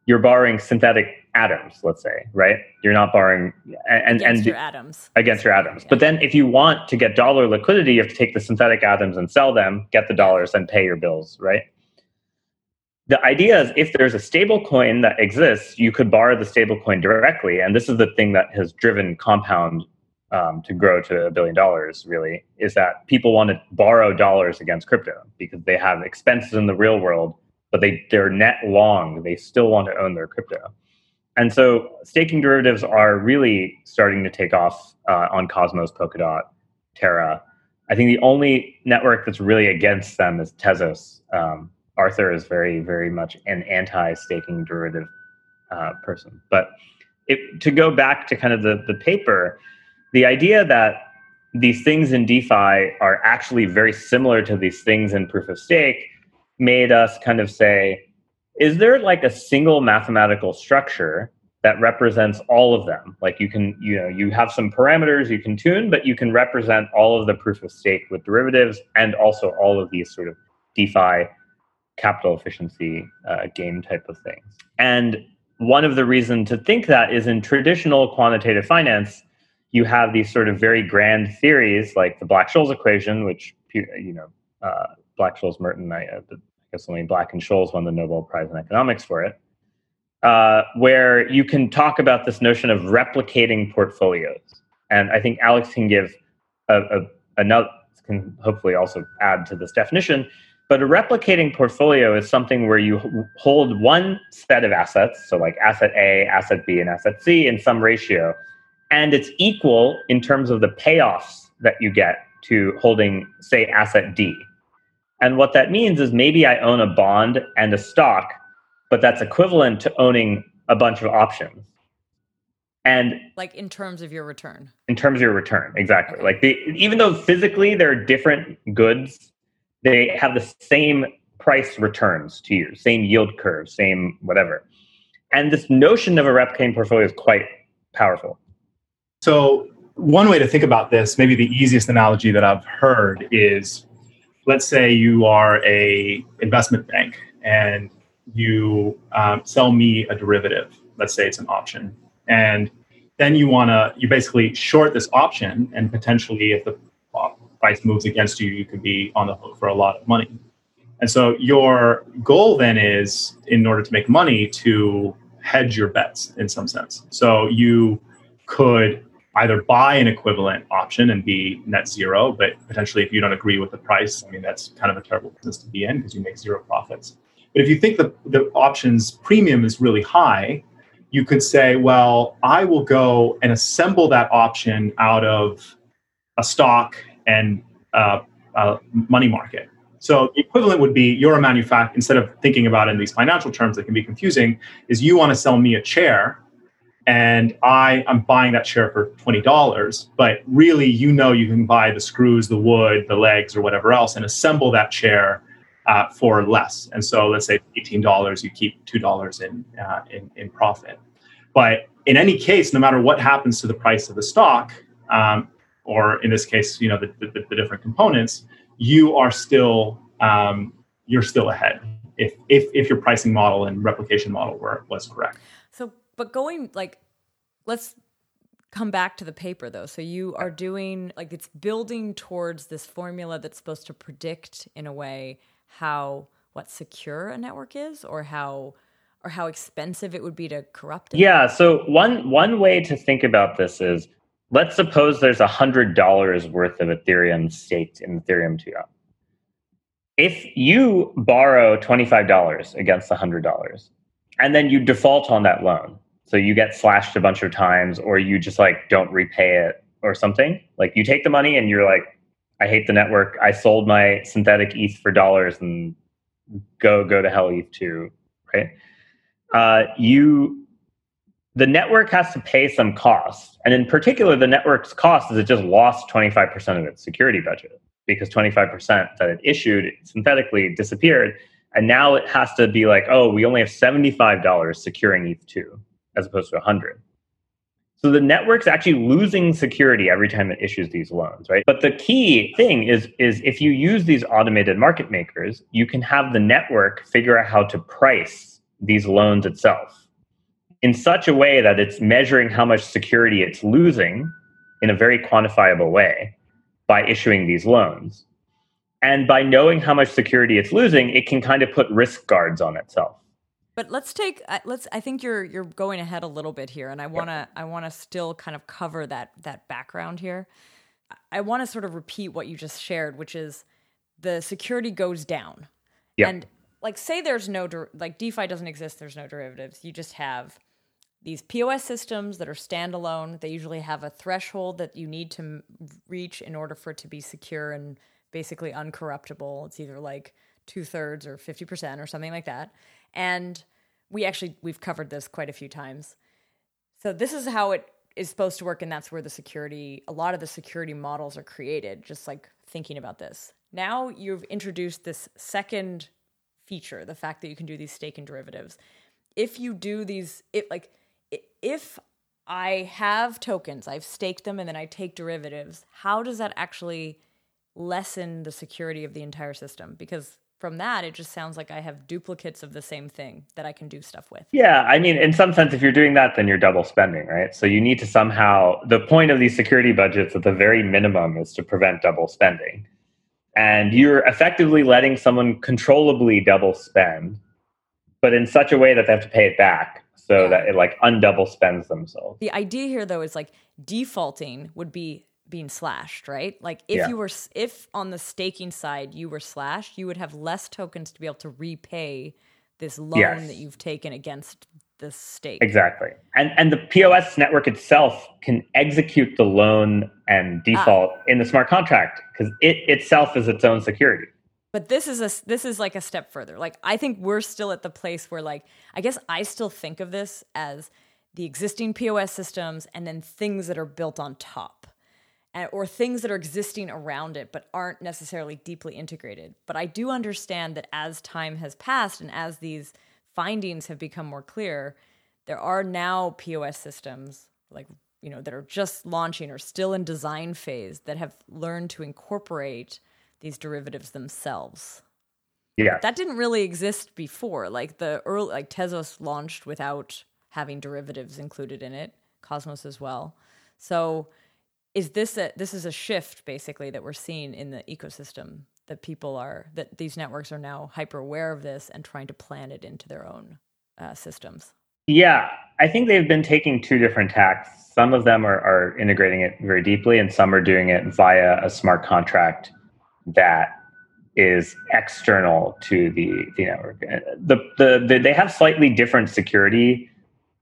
you're borrowing synthetic atoms, let's say, right? You're not borrowing and against and your atoms against your atoms. Yeah. But then if you want to get dollar liquidity, you have to take the synthetic atoms and sell them, get the dollars, and pay your bills, right? The idea is if there's a stable coin that exists, you could borrow the stable coin directly. And this is the thing that has driven Compound um, to grow to a billion dollars, really, is that people want to borrow dollars against crypto because they have expenses in the real world but they they're net long. They still want to own their crypto. And so staking derivatives are really starting to take off uh, on Cosmos, Polkadot, Terra. I think the only network that's really against them is Tezos. Um, Arthur is very, very much an anti-staking derivative uh, person. But it, to go back to kind of the, the paper, the idea that these things in DeFi are actually very similar to these things in proof of stake made us kind of say, is there like a single mathematical structure that represents all of them? Like you can, you know, you have some parameters you can tune, but you can represent all of the proof of stake with derivatives and also all of these sort of DeFi capital efficiency uh, game type of things. And one of the reasons to think that is in traditional quantitative finance, you have these sort of very grand theories like the Black-Scholes equation, which you know uh, Black-Scholes Merton, I, uh, guess only Black and Scholes won the Nobel Prize in economics for it, uh, where you can talk about this notion of replicating portfolios. And I think Alex can give a, a, another, can hopefully also add to this definition. But a replicating portfolio is something where you hold one set of assets, so like asset A, asset B, and asset C in some ratio, and it's equal in terms of the payoffs that you get to holding, say, asset D. And what that means is maybe I own a bond and a stock, but that's equivalent to owning a bunch of options. And like in terms of your return. In terms of your return, exactly. Okay. Like the, even though physically they're different goods, they have the same price returns to you, same yield curve, same whatever. And this notion of a replicating portfolio is quite powerful. So one way to think about this, maybe the easiest analogy that I've heard is let's say you are a investment bank and you um, sell me a derivative let's say it's an option. And then you want to you basically short this option and potentially if the price moves against you you could be on the hook for a lot of money. And so your goal then is in order to make money to hedge your bets in some sense. So you could either buy an equivalent option and be net zero, but potentially if you don't agree with the price, I mean, that's kind of a terrible business to be in because you make zero profits. But if you think the, the options premium is really high, you could say, well, I will go and assemble that option out of a stock and uh, a money market. So the equivalent would be you're a manufacturer, instead of thinking about it in these financial terms that can be confusing, is you want to sell me a chair and I am buying that chair for twenty dollars. But really, you know, you can buy the screws, the wood, the legs, or whatever else, and assemble that chair uh, for less. And so, let's say eighteen dollars, you keep two dollars in, uh, in in profit. But in any case, no matter what happens to the price of the stock, um, or in this case, you know, the, the, the different components, you are still um, you're still ahead if if if your pricing model and replication model were was correct. But going like, let's come back to the paper though. So you are doing like it's building towards this formula that's supposed to predict in a way how what secure a network is or how or how expensive it would be to corrupt it. Yeah. So one one way to think about this is let's suppose there's a hundred dollars worth of Ethereum staked in Ethereum 2 If you borrow $25 against the $100 and then you default on that loan, so you get slashed a bunch of times, or you just like don't repay it or something. Like you take the money and you're like, I hate the network. I sold my synthetic ETH for dollars and go go to hell ETH too, right? Uh, you the network has to pay some costs. And in particular, the network's cost is it just lost 25% of its security budget because 25% that it issued synthetically disappeared. And now it has to be like, oh, we only have $75 securing ETH2 as opposed to 100. So the network's actually losing security every time it issues these loans, right? But the key thing is, is if you use these automated market makers, you can have the network figure out how to price these loans itself in such a way that it's measuring how much security it's losing in a very quantifiable way by issuing these loans. And by knowing how much security it's losing, it can kind of put risk guards on itself. But let's take uh, let's I think you're you're going ahead a little bit here and I want to. I want to still kind of cover that that background here. I want to sort of repeat what you just shared which is the security goes down. Yep. And like say there's no like DeFi doesn't exist, there's no derivatives. You just have these POS systems that are standalone. They usually have a threshold that you need to reach in order for it to be secure and basically uncorruptible. It's either like two thirds or 50% or something like that. And we actually, we've covered this quite a few times. So this is how it is supposed to work. And that's where the security, a lot of the security models are created, just like thinking about this. Now you've introduced this second feature, the fact that you can do these staking derivatives. If you do these, it like, if I have tokens, I've staked them, and then I take derivatives, how does that actually lessen the security of the entire system? Because from that, it just sounds like I have duplicates of the same thing that I can do stuff with. Yeah, I mean, in some sense, if you're doing that, then you're double spending, right? So you need to somehow, the point of these security budgets at the very minimum is to prevent double spending. And you're effectively letting someone controllably double spend, but in such a way that they have to pay it back so yeah. that it like undouble spends themselves. The idea here though is like defaulting would be being slashed, right? Like if yeah. you were if on the staking side you were slashed, you would have less tokens to be able to repay this loan yes. that you've taken against the stake. Exactly. And and the POS network itself can execute the loan and default ah. in the smart contract because it itself is its own security but this is a this is like a step further like i think we're still at the place where like i guess i still think of this as the existing pos systems and then things that are built on top and, or things that are existing around it but aren't necessarily deeply integrated but i do understand that as time has passed and as these findings have become more clear there are now pos systems like you know that are just launching or still in design phase that have learned to incorporate these derivatives themselves. Yeah. That didn't really exist before. Like the early like Tezos launched without having derivatives included in it, Cosmos as well. So is this a this is a shift basically that we're seeing in the ecosystem that people are that these networks are now hyper aware of this and trying to plan it into their own uh, systems. Yeah, I think they've been taking two different tacks. Some of them are, are integrating it very deeply, and some are doing it via a smart contract that is external to the, the network. The, the, the, they have slightly different security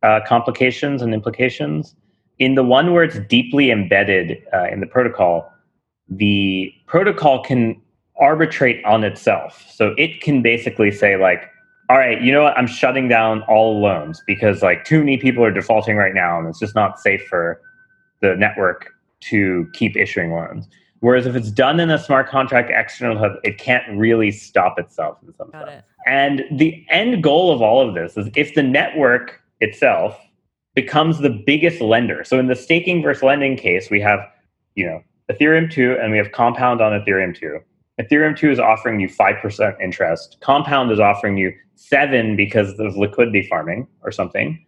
uh, complications and implications. In the one where it's deeply embedded uh, in the protocol, the protocol can arbitrate on itself. So it can basically say, like, all right, you know what? I'm shutting down all loans because like too many people are defaulting right now, and it's just not safe for the network to keep issuing loans. Whereas if it's done in a smart contract external hub, it can't really stop itself in some sense. It. And the end goal of all of this is if the network itself becomes the biggest lender. So in the staking versus lending case, we have, you know, Ethereum 2 and we have Compound on Ethereum 2. Ethereum 2 is offering you 5% interest. Compound is offering you 7 because of liquidity farming or something.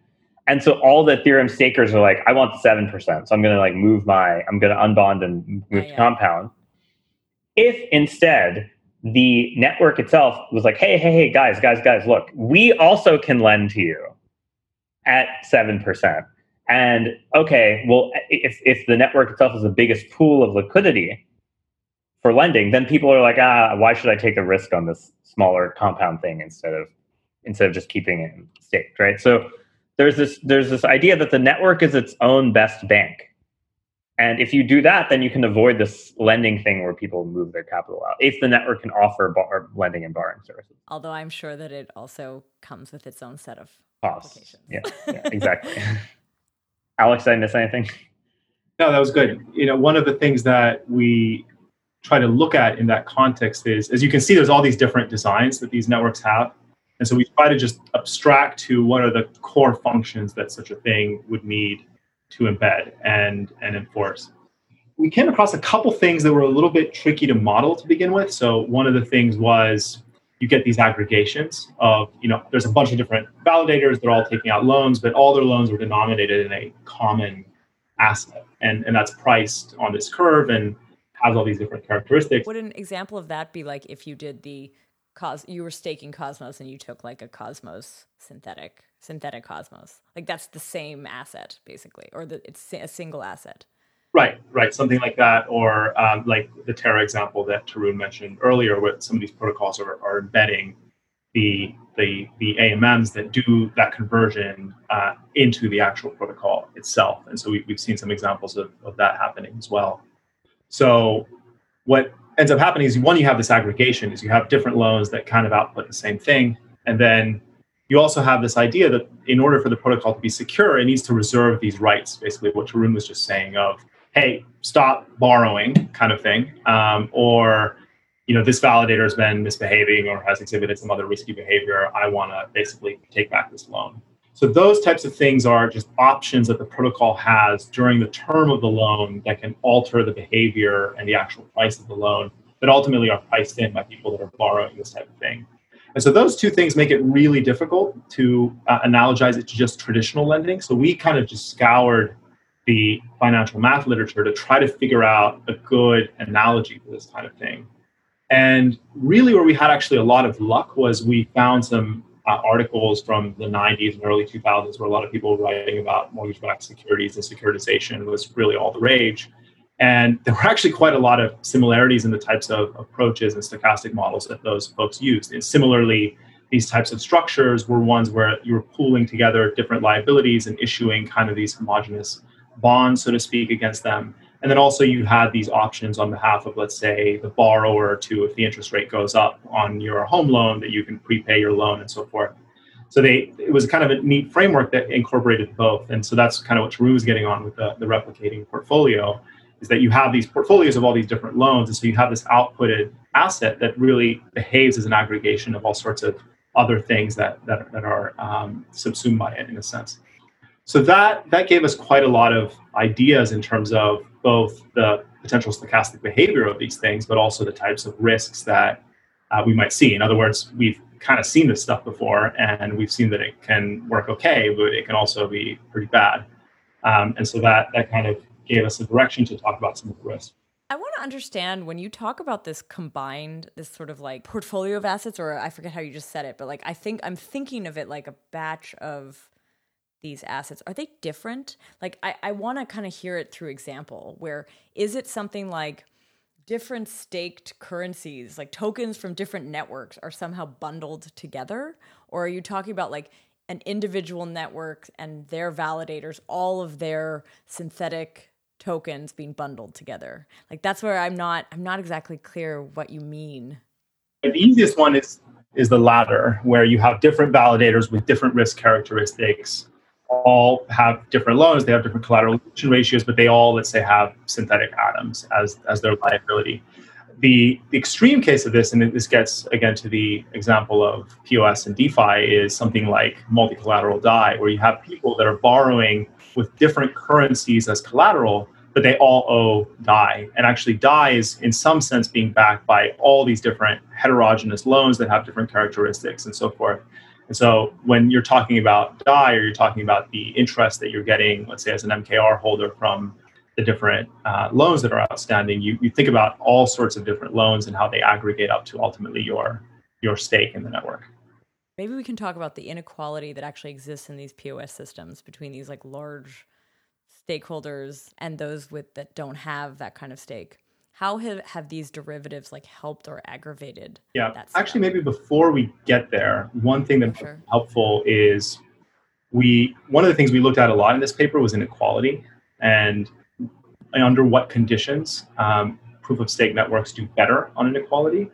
And so all the Ethereum stakers are like, I want the seven percent, so I'm going to like move my, I'm going to unbond and move oh, yeah. to Compound. If instead the network itself was like, hey, hey, hey, guys, guys, guys, look, we also can lend to you at seven percent. And okay, well, if if the network itself is the biggest pool of liquidity for lending, then people are like, ah, why should I take a risk on this smaller compound thing instead of instead of just keeping it staked, right? So there's this there's this idea that the network is its own best bank And if you do that, then you can avoid this lending thing where people move their capital out. If the network can offer bar- lending and borrowing services. Although I'm sure that it also comes with its own set of costs. Yeah, yeah, exactly. Alex, did I miss anything? No, that was good. You know, one of the things that we try to look at in that context is, as you can see, there's all these different designs that these networks have. And so we try to just abstract to what are the core functions that such a thing would need to embed and, and enforce. We came across a couple things that were a little bit tricky to model to begin with. So one of the things was you get these aggregations of, you know, there's a bunch of different validators, they're all taking out loans, but all their loans were denominated in a common asset. And, and that's priced on this curve and has all these different characteristics. Would an example of that be like if you did the cos you were staking Cosmos and you took like a Cosmos synthetic synthetic Cosmos. Like that's the same asset basically, or the, it's a single asset. Right, right, something like that, or um, like the Terra example that Tarun mentioned earlier, where some of these protocols are, are embedding the the the AMMs that do that conversion uh, into the actual protocol itself, and so we, have seen some examples of, of that happening as well. So what ends up happening is one, you have this aggregation, is you have different loans that kind of output the same thing, and then you also have this idea that in order for the protocol to be secure, it needs to reserve these rights, basically what Tarun was just saying of, hey, stop borrowing kind of thing, um, or you know, this validator has been misbehaving or has exhibited some other risky behavior. I want to basically take back this loan. So those types of things are just options that the protocol has during the term of the loan that can alter the behavior and the actual price of the loan, but ultimately are priced in by people that are borrowing this type of thing. And so those two things make it really difficult to uh, analogize it to just traditional lending. So we kind of just scoured the financial math literature to try to figure out a good analogy for this kind of thing. And really, where we had actually a lot of luck was we found some uh, articles from the 90s and early 2000s where a lot of people were writing about mortgage backed securities and securitization was really all the rage. And there were actually quite a lot of similarities in the types of approaches and stochastic models that those folks used. And similarly, these types of structures were ones where you were pooling together different liabilities and issuing kind of these homogenous bonds, so to speak, against them. And then also you had these options on behalf of, let's say, the borrower to, if the interest rate goes up on your home loan, that you can prepay your loan and so forth. So they, it was kind of a neat framework that incorporated both. And so that's kind of what Tarun was getting on with the, the replicating portfolio is that you have these portfolios of all these different loans. And so you have this outputted asset that really behaves as an aggregation of all sorts of other things that, that, that are um, subsumed by it in a sense. So that, that gave us quite a lot of ideas in terms of both the potential stochastic behavior of these things, but also the types of risks that uh, we might see. In other words, we've kind of seen this stuff before and we've seen that it can work okay, but it can also be pretty bad. Um, and so that, that kind of gave us a direction to talk about some of the risks. I want to understand when you talk about this combined, this sort of like portfolio of assets, or I forget how you just said it, but like I think I'm thinking of it like a batch of these assets. Are they different? Like I, I want to kind of hear it through example where is it something like different staked currencies, like tokens from different networks are somehow bundled together? Or are you talking about like an individual network and their validators, all of their synthetic tokens being bundled together. Like that's where I'm not I'm not exactly clear what you mean. The easiest one is is the latter, where you have different validators with different risk characteristics, all have different loans, they have different collateralization ratios, but they all, let's say, have synthetic atoms as as their liability. The, the extreme case of this, and this gets again to the example of POS and DeFi, is something like multi collateral DAI, where you have people that are borrowing with different currencies as collateral, but they all owe DAI. And actually, DAI is in some sense being backed by all these different heterogeneous loans that have different characteristics and so forth. And so when you're talking about DAI or you're talking about the interest that you're getting, let's say as an MKR holder from the different uh, loans that are outstanding, you, you think about all sorts of different loans and how they aggregate up to ultimately your your stake in the network. Maybe we can talk about the inequality that actually exists in these POS systems between these like large stakeholders and those with that don't have that kind of stake. How have, have these derivatives like helped or aggravated? Yeah, actually, maybe before we get there, one thing that's sure. helpful is we one of the things we looked at a lot in this paper was inequality, and under what conditions um, proof of stake networks do better on inequality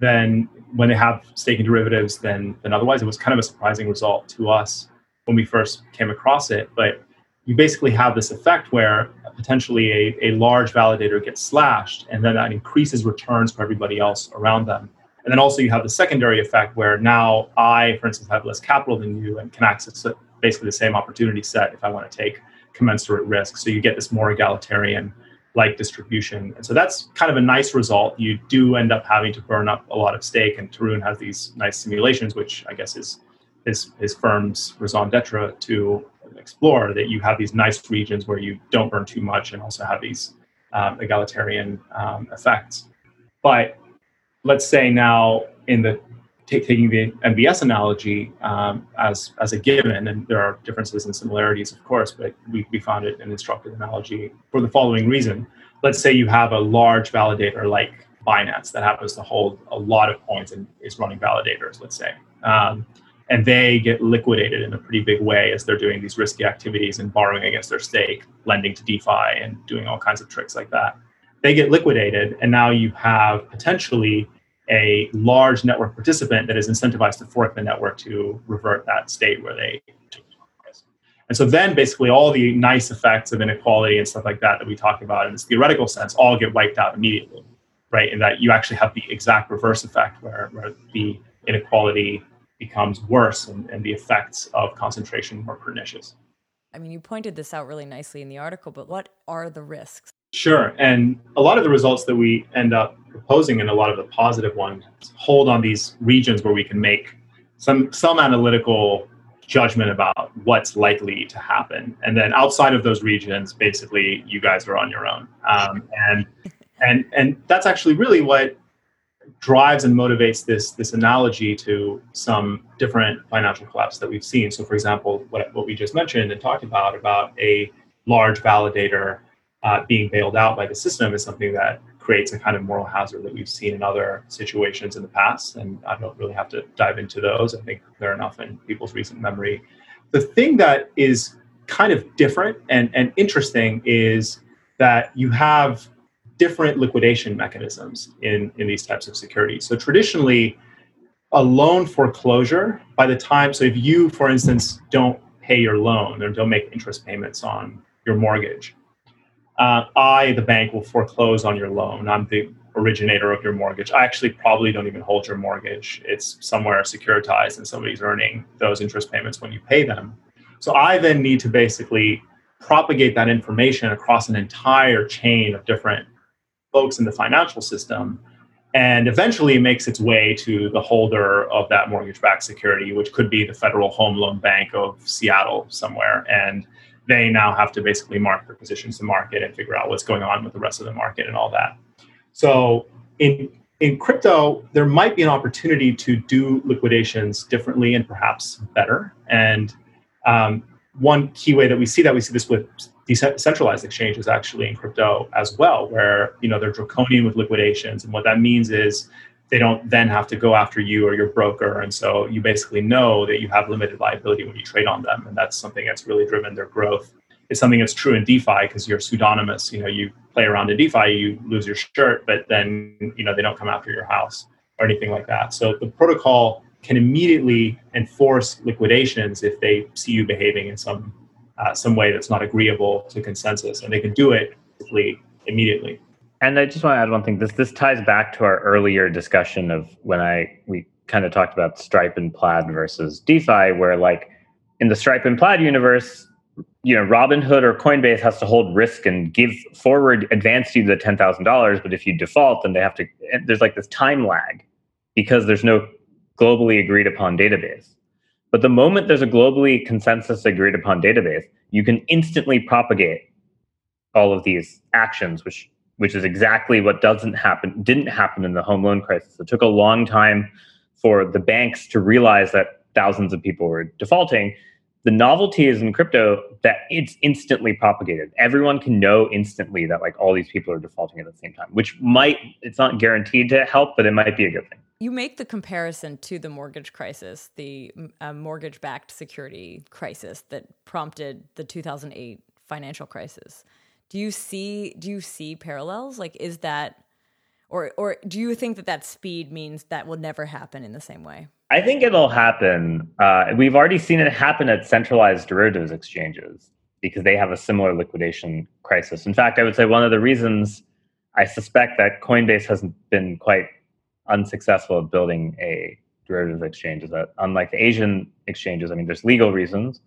than when they have staking derivatives than, than otherwise. It was kind of a surprising result to us when we first came across it. But you basically have this effect where potentially a, a large validator gets slashed, and then that increases returns for everybody else around them. And then also you have the secondary effect where now I, for instance, have less capital than you and can access basically the same opportunity set if I want to take commensurate risk. So you get this more egalitarian like distribution. And so that's kind of a nice result. You do end up having to burn up a lot of stake, and Tarun has these nice simulations, which I guess is his, his firm's raison d'etre to explore that you have these nice regions where you don't burn too much and also have these um, egalitarian um, effects. But let's say now in the take, taking the MBS analogy um, as as a given, and there are differences and similarities, of course, but we, we found it an instructive analogy for the following reason. Let's say you have a large validator like Binance that happens to hold a lot of points and is running validators, let's say. Um, and they get liquidated in a pretty big way as they're doing these risky activities and borrowing against their stake, lending to DeFi, and doing all kinds of tricks like that. They get liquidated, and now you have potentially a large network participant that is incentivized to fork the network to revert that state where they. And so then basically all the nice effects of inequality and stuff like that that we talked about in this theoretical sense all get wiped out immediately, right? And that you actually have the exact reverse effect where, where the inequality becomes worse and, and the effects of concentration more pernicious. I mean, you pointed this out really nicely in the article, but what are the risks? Sure. And a lot of the results that we end up proposing and a lot of the positive ones hold on these regions where we can make some some analytical judgment about what's likely to happen. And then outside of those regions, basically you guys are on your own. Um, and and and that's actually really what drives and motivates this this analogy to some different financial collapse that we've seen. So, for example, what, what we just mentioned and talked about about a large validator uh, being bailed out by the system is something that creates a kind of moral hazard that we've seen in other situations in the past. And I don't really have to dive into those. I think they're enough in people's recent memory. The thing that is kind of different and, and interesting is that you have different liquidation mechanisms in, in these types of securities. So traditionally, a loan foreclosure, by the time, so if you, for instance, don't pay your loan or don't make interest payments on your mortgage, uh, I, the bank, will foreclose on your loan. I'm the originator of your mortgage. I actually probably don't even hold your mortgage. It's somewhere securitized and somebody's earning those interest payments when you pay them. So I then need to basically propagate that information across an entire chain of different folks in the financial system. And eventually it makes its way to the holder of that mortgage backed security, which could be the Federal Home Loan Bank of Seattle somewhere. And they now have to basically mark their positions to market and figure out what's going on with the rest of the market and all that. So in in crypto, there might be an opportunity to do liquidations differently and perhaps better. And um, one key way that we see that we see this with decentralized exchanges actually in crypto as well, where you know they're draconian with liquidations, and what that means is they don't then have to go after you or your broker. And so you basically know that you have limited liability when you trade on them. And that's something that's really driven their growth. It's something that's true in DeFi because you're pseudonymous. You know, you play around in DeFi, you lose your shirt, but then, you know, they don't come after your house or anything like that. So the protocol can immediately enforce liquidations if they see you behaving in some uh, some way that's not agreeable to consensus, and they can do it immediately. And I just want to add one thing. This this ties back to our earlier discussion of when I we kind of talked about Stripe and Plaid versus DeFi, where like in the Stripe and Plaid universe, you know, Robinhood or Coinbase has to hold risk and give forward advance you the ten thousand dollars, but if you default, then they have to. There's like this time lag because there's no globally agreed upon database. But the moment there's a globally consensus agreed upon database, you can instantly propagate all of these actions, which which is exactly what doesn't happen didn't happen in the home loan crisis. It took a long time for the banks to realize that thousands of people were defaulting. The novelty is in crypto that it's instantly propagated. Everyone can know instantly that like all these people are defaulting at the same time, which might it's not guaranteed to help, but it might be a good thing. You make the comparison to the mortgage crisis, the uh, mortgage backed security crisis that prompted the 2008 financial crisis. Do you see do you see parallels? Like is that or or do you think that that speed means that will never happen in the same way? I think it'll happen. Uh, we've already seen it happen at centralized derivatives exchanges because they have a similar liquidation crisis. In fact, I would say one of the reasons I suspect that Coinbase hasn't been quite unsuccessful at building a derivatives exchange is that unlike the Asian exchanges, I mean, there's legal reasons,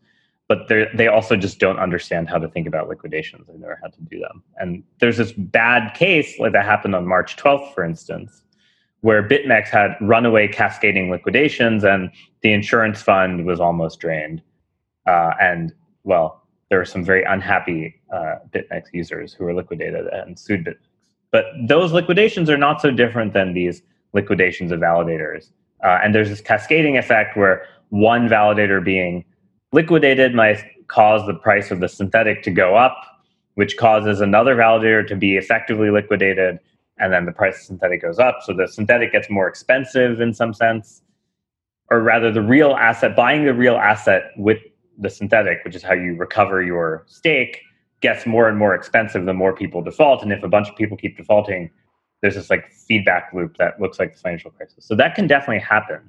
but they also just don't understand how to think about liquidations. They've never had to do them. And there's this bad case like that happened on March 12th, for instance, where BitMEX had runaway cascading liquidations and the insurance fund was almost drained. Uh, and well, there were some very unhappy uh, BitMEX users who were liquidated and sued BitMEX. But those liquidations are not so different than these liquidations of validators. Uh, and there's this cascading effect where one validator being liquidated might cause the price of the synthetic to go up, which causes another validator to be effectively liquidated, and then the price of synthetic goes up. So the synthetic gets more expensive in some sense, or rather, the real asset, buying the real asset with the synthetic, which is how you recover your stake, gets more and more expensive the more people default. And if a bunch of people keep defaulting, there's this like feedback loop that looks like the financial crisis. So that can definitely happen.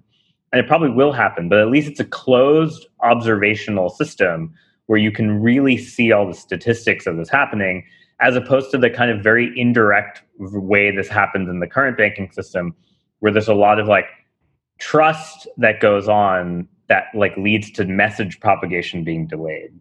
And it probably will happen, but at least it's a closed observational system where you can really see all the statistics of this happening, as opposed to the kind of very indirect way this happens in the current banking system, where there's a lot of like trust that goes on that like leads to message propagation being delayed.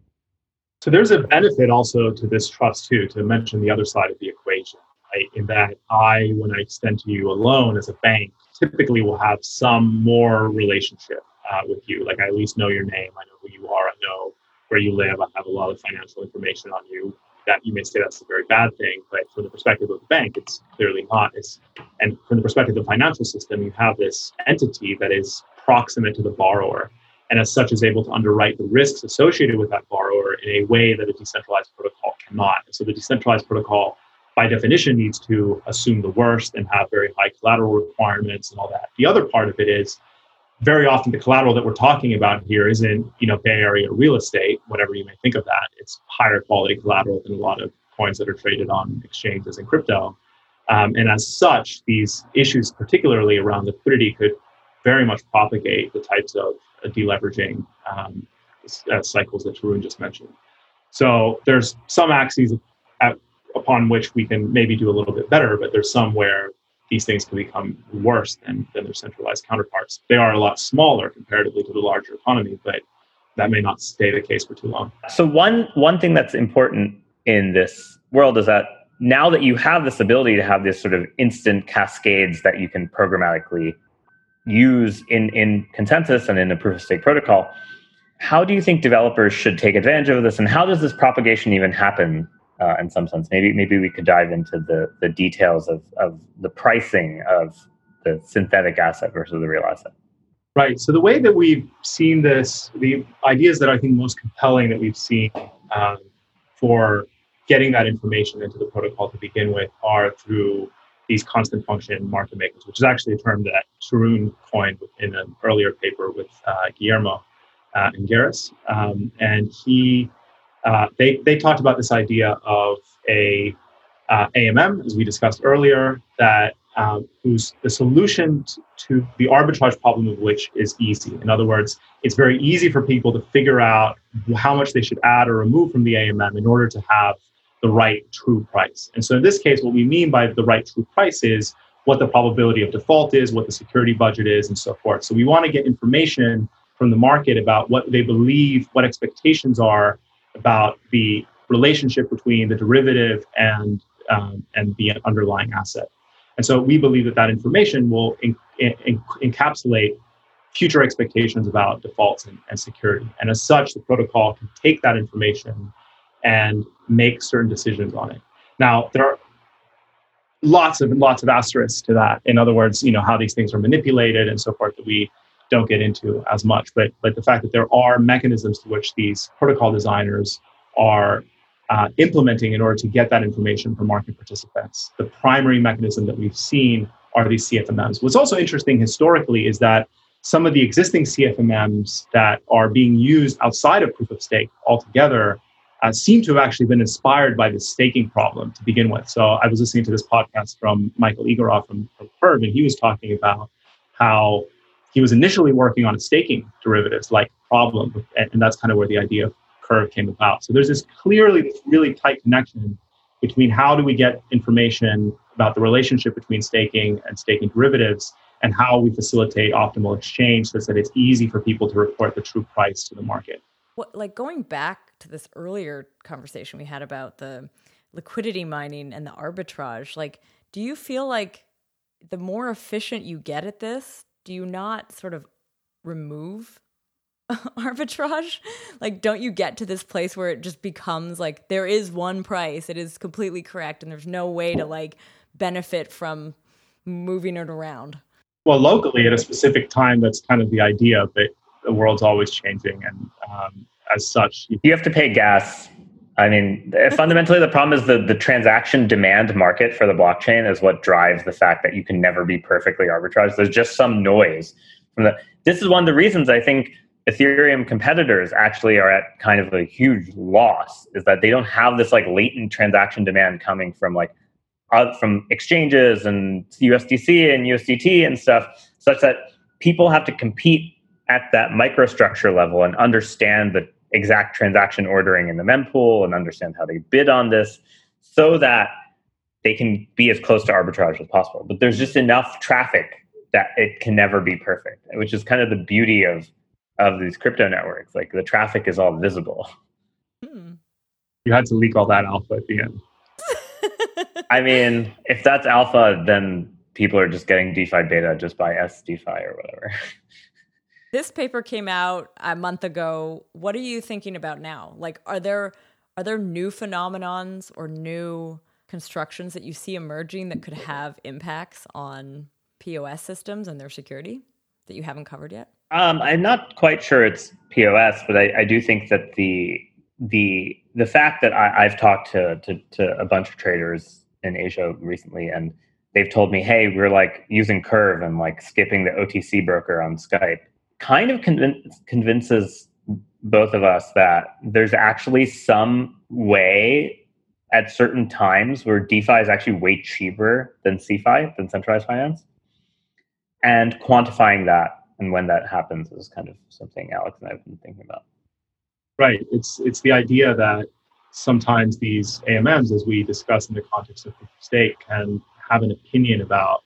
So there's a benefit also to this trust too, to mention the other side of the equation right? In that I, when I extend to you a loan as a bank, typically will have some more relationship uh, with you. Like I at least know your name, I know who you are, I know where you live, I have a lot of financial information on you. That you may say that's a very bad thing, but from the perspective of the bank, it's clearly not. It's, and from the perspective of the financial system, you have this entity that is proximate to the borrower and as such is able to underwrite the risks associated with that borrower in a way that a decentralized protocol cannot. So the decentralized protocol by definition needs to assume the worst and have very high collateral requirements and all that. The other part of it is very often the collateral that we're talking about here isn't, you know, Bay Area real estate, whatever you may think of that. It's higher quality collateral than a lot of coins that are traded on exchanges and crypto. Um, and as such, these issues, particularly around liquidity, could very much propagate the types of uh, deleveraging um, uh, cycles that Tarun just mentioned. So there's some axes upon which we can maybe do a little bit better, but there's some where these things can become worse than, than their centralized counterparts. They are a lot smaller comparatively to the larger economy, but that may not stay the case for too long. So one one thing that's important in this world is that now that you have this ability to have this sort of instant cascades that you can programmatically use in, in consensus and in a proof of stake protocol, how do you think developers should take advantage of this and how does this propagation even happen uh, in some sense. Maybe maybe we could dive into the the details of of the pricing of the synthetic asset versus the real asset. Right. So the way that we've seen this, the ideas that I think most compelling that we've seen um, for getting that information into the protocol to begin with are through these constant function market makers, which is actually a term that Tarun coined in an earlier paper with uh, Guillermo uh, Angeris. Um, and he uh, they, they talked about this idea of a uh, AMM, as we discussed earlier, that um, whose the solution to the arbitrage problem of which is easy. In other words, it's very easy for people to figure out how much they should add or remove from the AMM in order to have the right true price. And so in this case, what we mean by the right true price is what the probability of default is, what the security budget is, and so forth. So we want to get information from the market about what they believe, what expectations are about the relationship between the derivative and um, and the underlying asset. And so we believe that that information will in, in, encapsulate future expectations about defaults and, and, security. And as such, the protocol can take that information and make certain decisions on it. Now, there are lots of lots of asterisks to that. In other words, you know how these things are manipulated and so forth that we don't get into as much. But but the fact that there are mechanisms to which these protocol designers are uh, implementing in order to get that information from market participants. The primary mechanism that we've seen are these CFMMs. What's also interesting historically is that some of the existing CFMMs that are being used outside of proof of stake altogether uh, seem to have actually been inspired by the staking problem to begin with. So I was listening to this podcast from Michael Egorov from, from Curve, and he was talking about how he was initially working on staking derivatives like problem, and, and that's kind of where the idea of Curve came about. So there's this clearly this really tight connection between how do we get information about the relationship between staking and staking derivatives and how we facilitate optimal exchange so that it's easy for people to report the true price to the market. What, like going back to this earlier conversation we had about the liquidity mining and the arbitrage, like, do you feel like the more efficient you get at this, do you not sort of remove arbitrage? Like, don't you get to this place where it just becomes like there is one price, it is completely correct, and there's no way to like benefit from moving it around? Well, locally at a specific time, that's kind of the idea, but the world's always changing. And um, as such, you have to pay gas. I mean, fundamentally, the problem is the, the transaction demand market for the blockchain is what drives the fact that you can never be perfectly arbitraged. There's just some noise from the. This is one of the reasons I think Ethereum competitors actually are at kind of a huge loss. Is that they don't have this like latent transaction demand coming from like uh, from exchanges and USDC and USDT and stuff, such that people have to compete at that microstructure level and understand the exact transaction ordering in the mempool and understand how they bid on this so that they can be as close to arbitrage as possible. But there's just enough traffic that it can never be perfect, which is kind of the beauty of of these crypto networks. Like the traffic is all visible. Hmm. You had to leak all that alpha at the end. I mean, if that's alpha, then people are just getting DeFi beta just by S DeFi or whatever. This paper came out a month ago. What are you thinking about now? Like, are there are there new phenomenons or new constructions that you see emerging that could have impacts on POS systems and their security that you haven't covered yet? Um, I'm not quite sure it's POS, but I, I do think that the the the fact that I, have talked to, to to a bunch of traders in Asia recently, and they've told me, "Hey, we're like using Curve and like skipping the OTC broker on Skype," kind of convin- convinces both of us that there's actually some way at certain times where DeFi is actually way cheaper than CeFi, than centralized finance, and quantifying that and when that happens is kind of something Alex and I have been thinking about. Right. It's it's the idea that sometimes these AMMs, as we discuss in the context of stake, can have an opinion about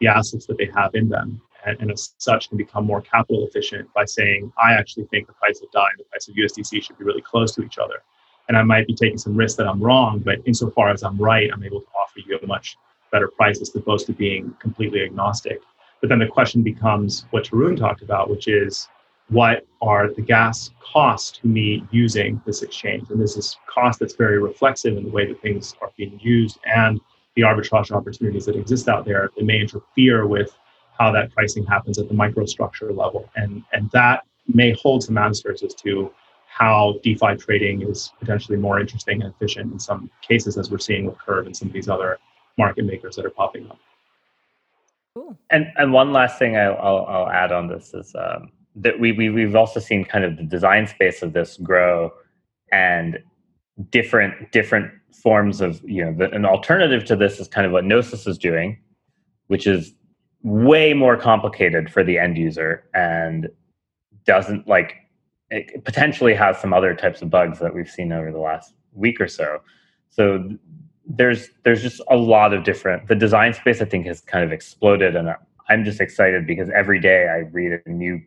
the assets that they have in them, and, as such can become more capital efficient by saying, I actually think the price of DAI and the price of USDC should be really close to each other. And I might be taking some risk that I'm wrong, but insofar as I'm right, I'm able to offer you a much better price as opposed to being completely agnostic. But then the question becomes what Tarun talked about, which is what are the gas costs to me using this exchange? And this is cost that's very reflexive in the way that things are being used and the arbitrage opportunities that exist out there. They may interfere with how that pricing happens at the microstructure level. And, and that may hold some answers as to how DeFi trading is potentially more interesting and efficient in some cases, as we're seeing with Curve and some of these other market makers that are popping up. Cool. And and one last thing I'll, I'll, I'll add on this is um, that we, we we've also seen kind of the design space of this grow, and different different forms of you know the, an alternative to this is kind of what Gnosis is doing, which is way more complicated for the end user and doesn't like it potentially has some other types of bugs that we've seen over the last week or so. So there's there's just a lot of different the design space I think has kind of exploded and I'm just excited because every day I read a new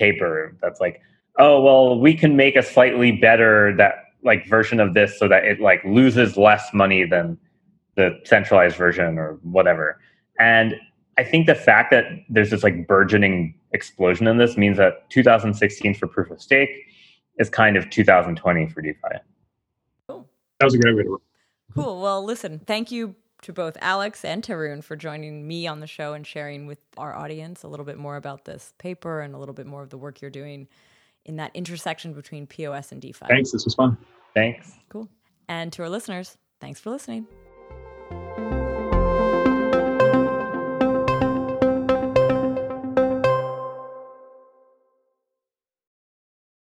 paper that's like oh well we can make a slightly better that like version of this so that it like loses less money than the centralized version or whatever and I think the fact that there's this like burgeoning explosion in this means that 2016 for proof of stake is kind of 2020 for DeFi. Cool. That was a great way to Cool. Well, listen, thank you to both Alex and Tarun for joining me on the show and sharing with our audience a little bit more about this paper and a little bit more of the work you're doing in that intersection between POS and DeFi. Thanks. This was fun. Thanks. Cool. And to our listeners, thanks for listening.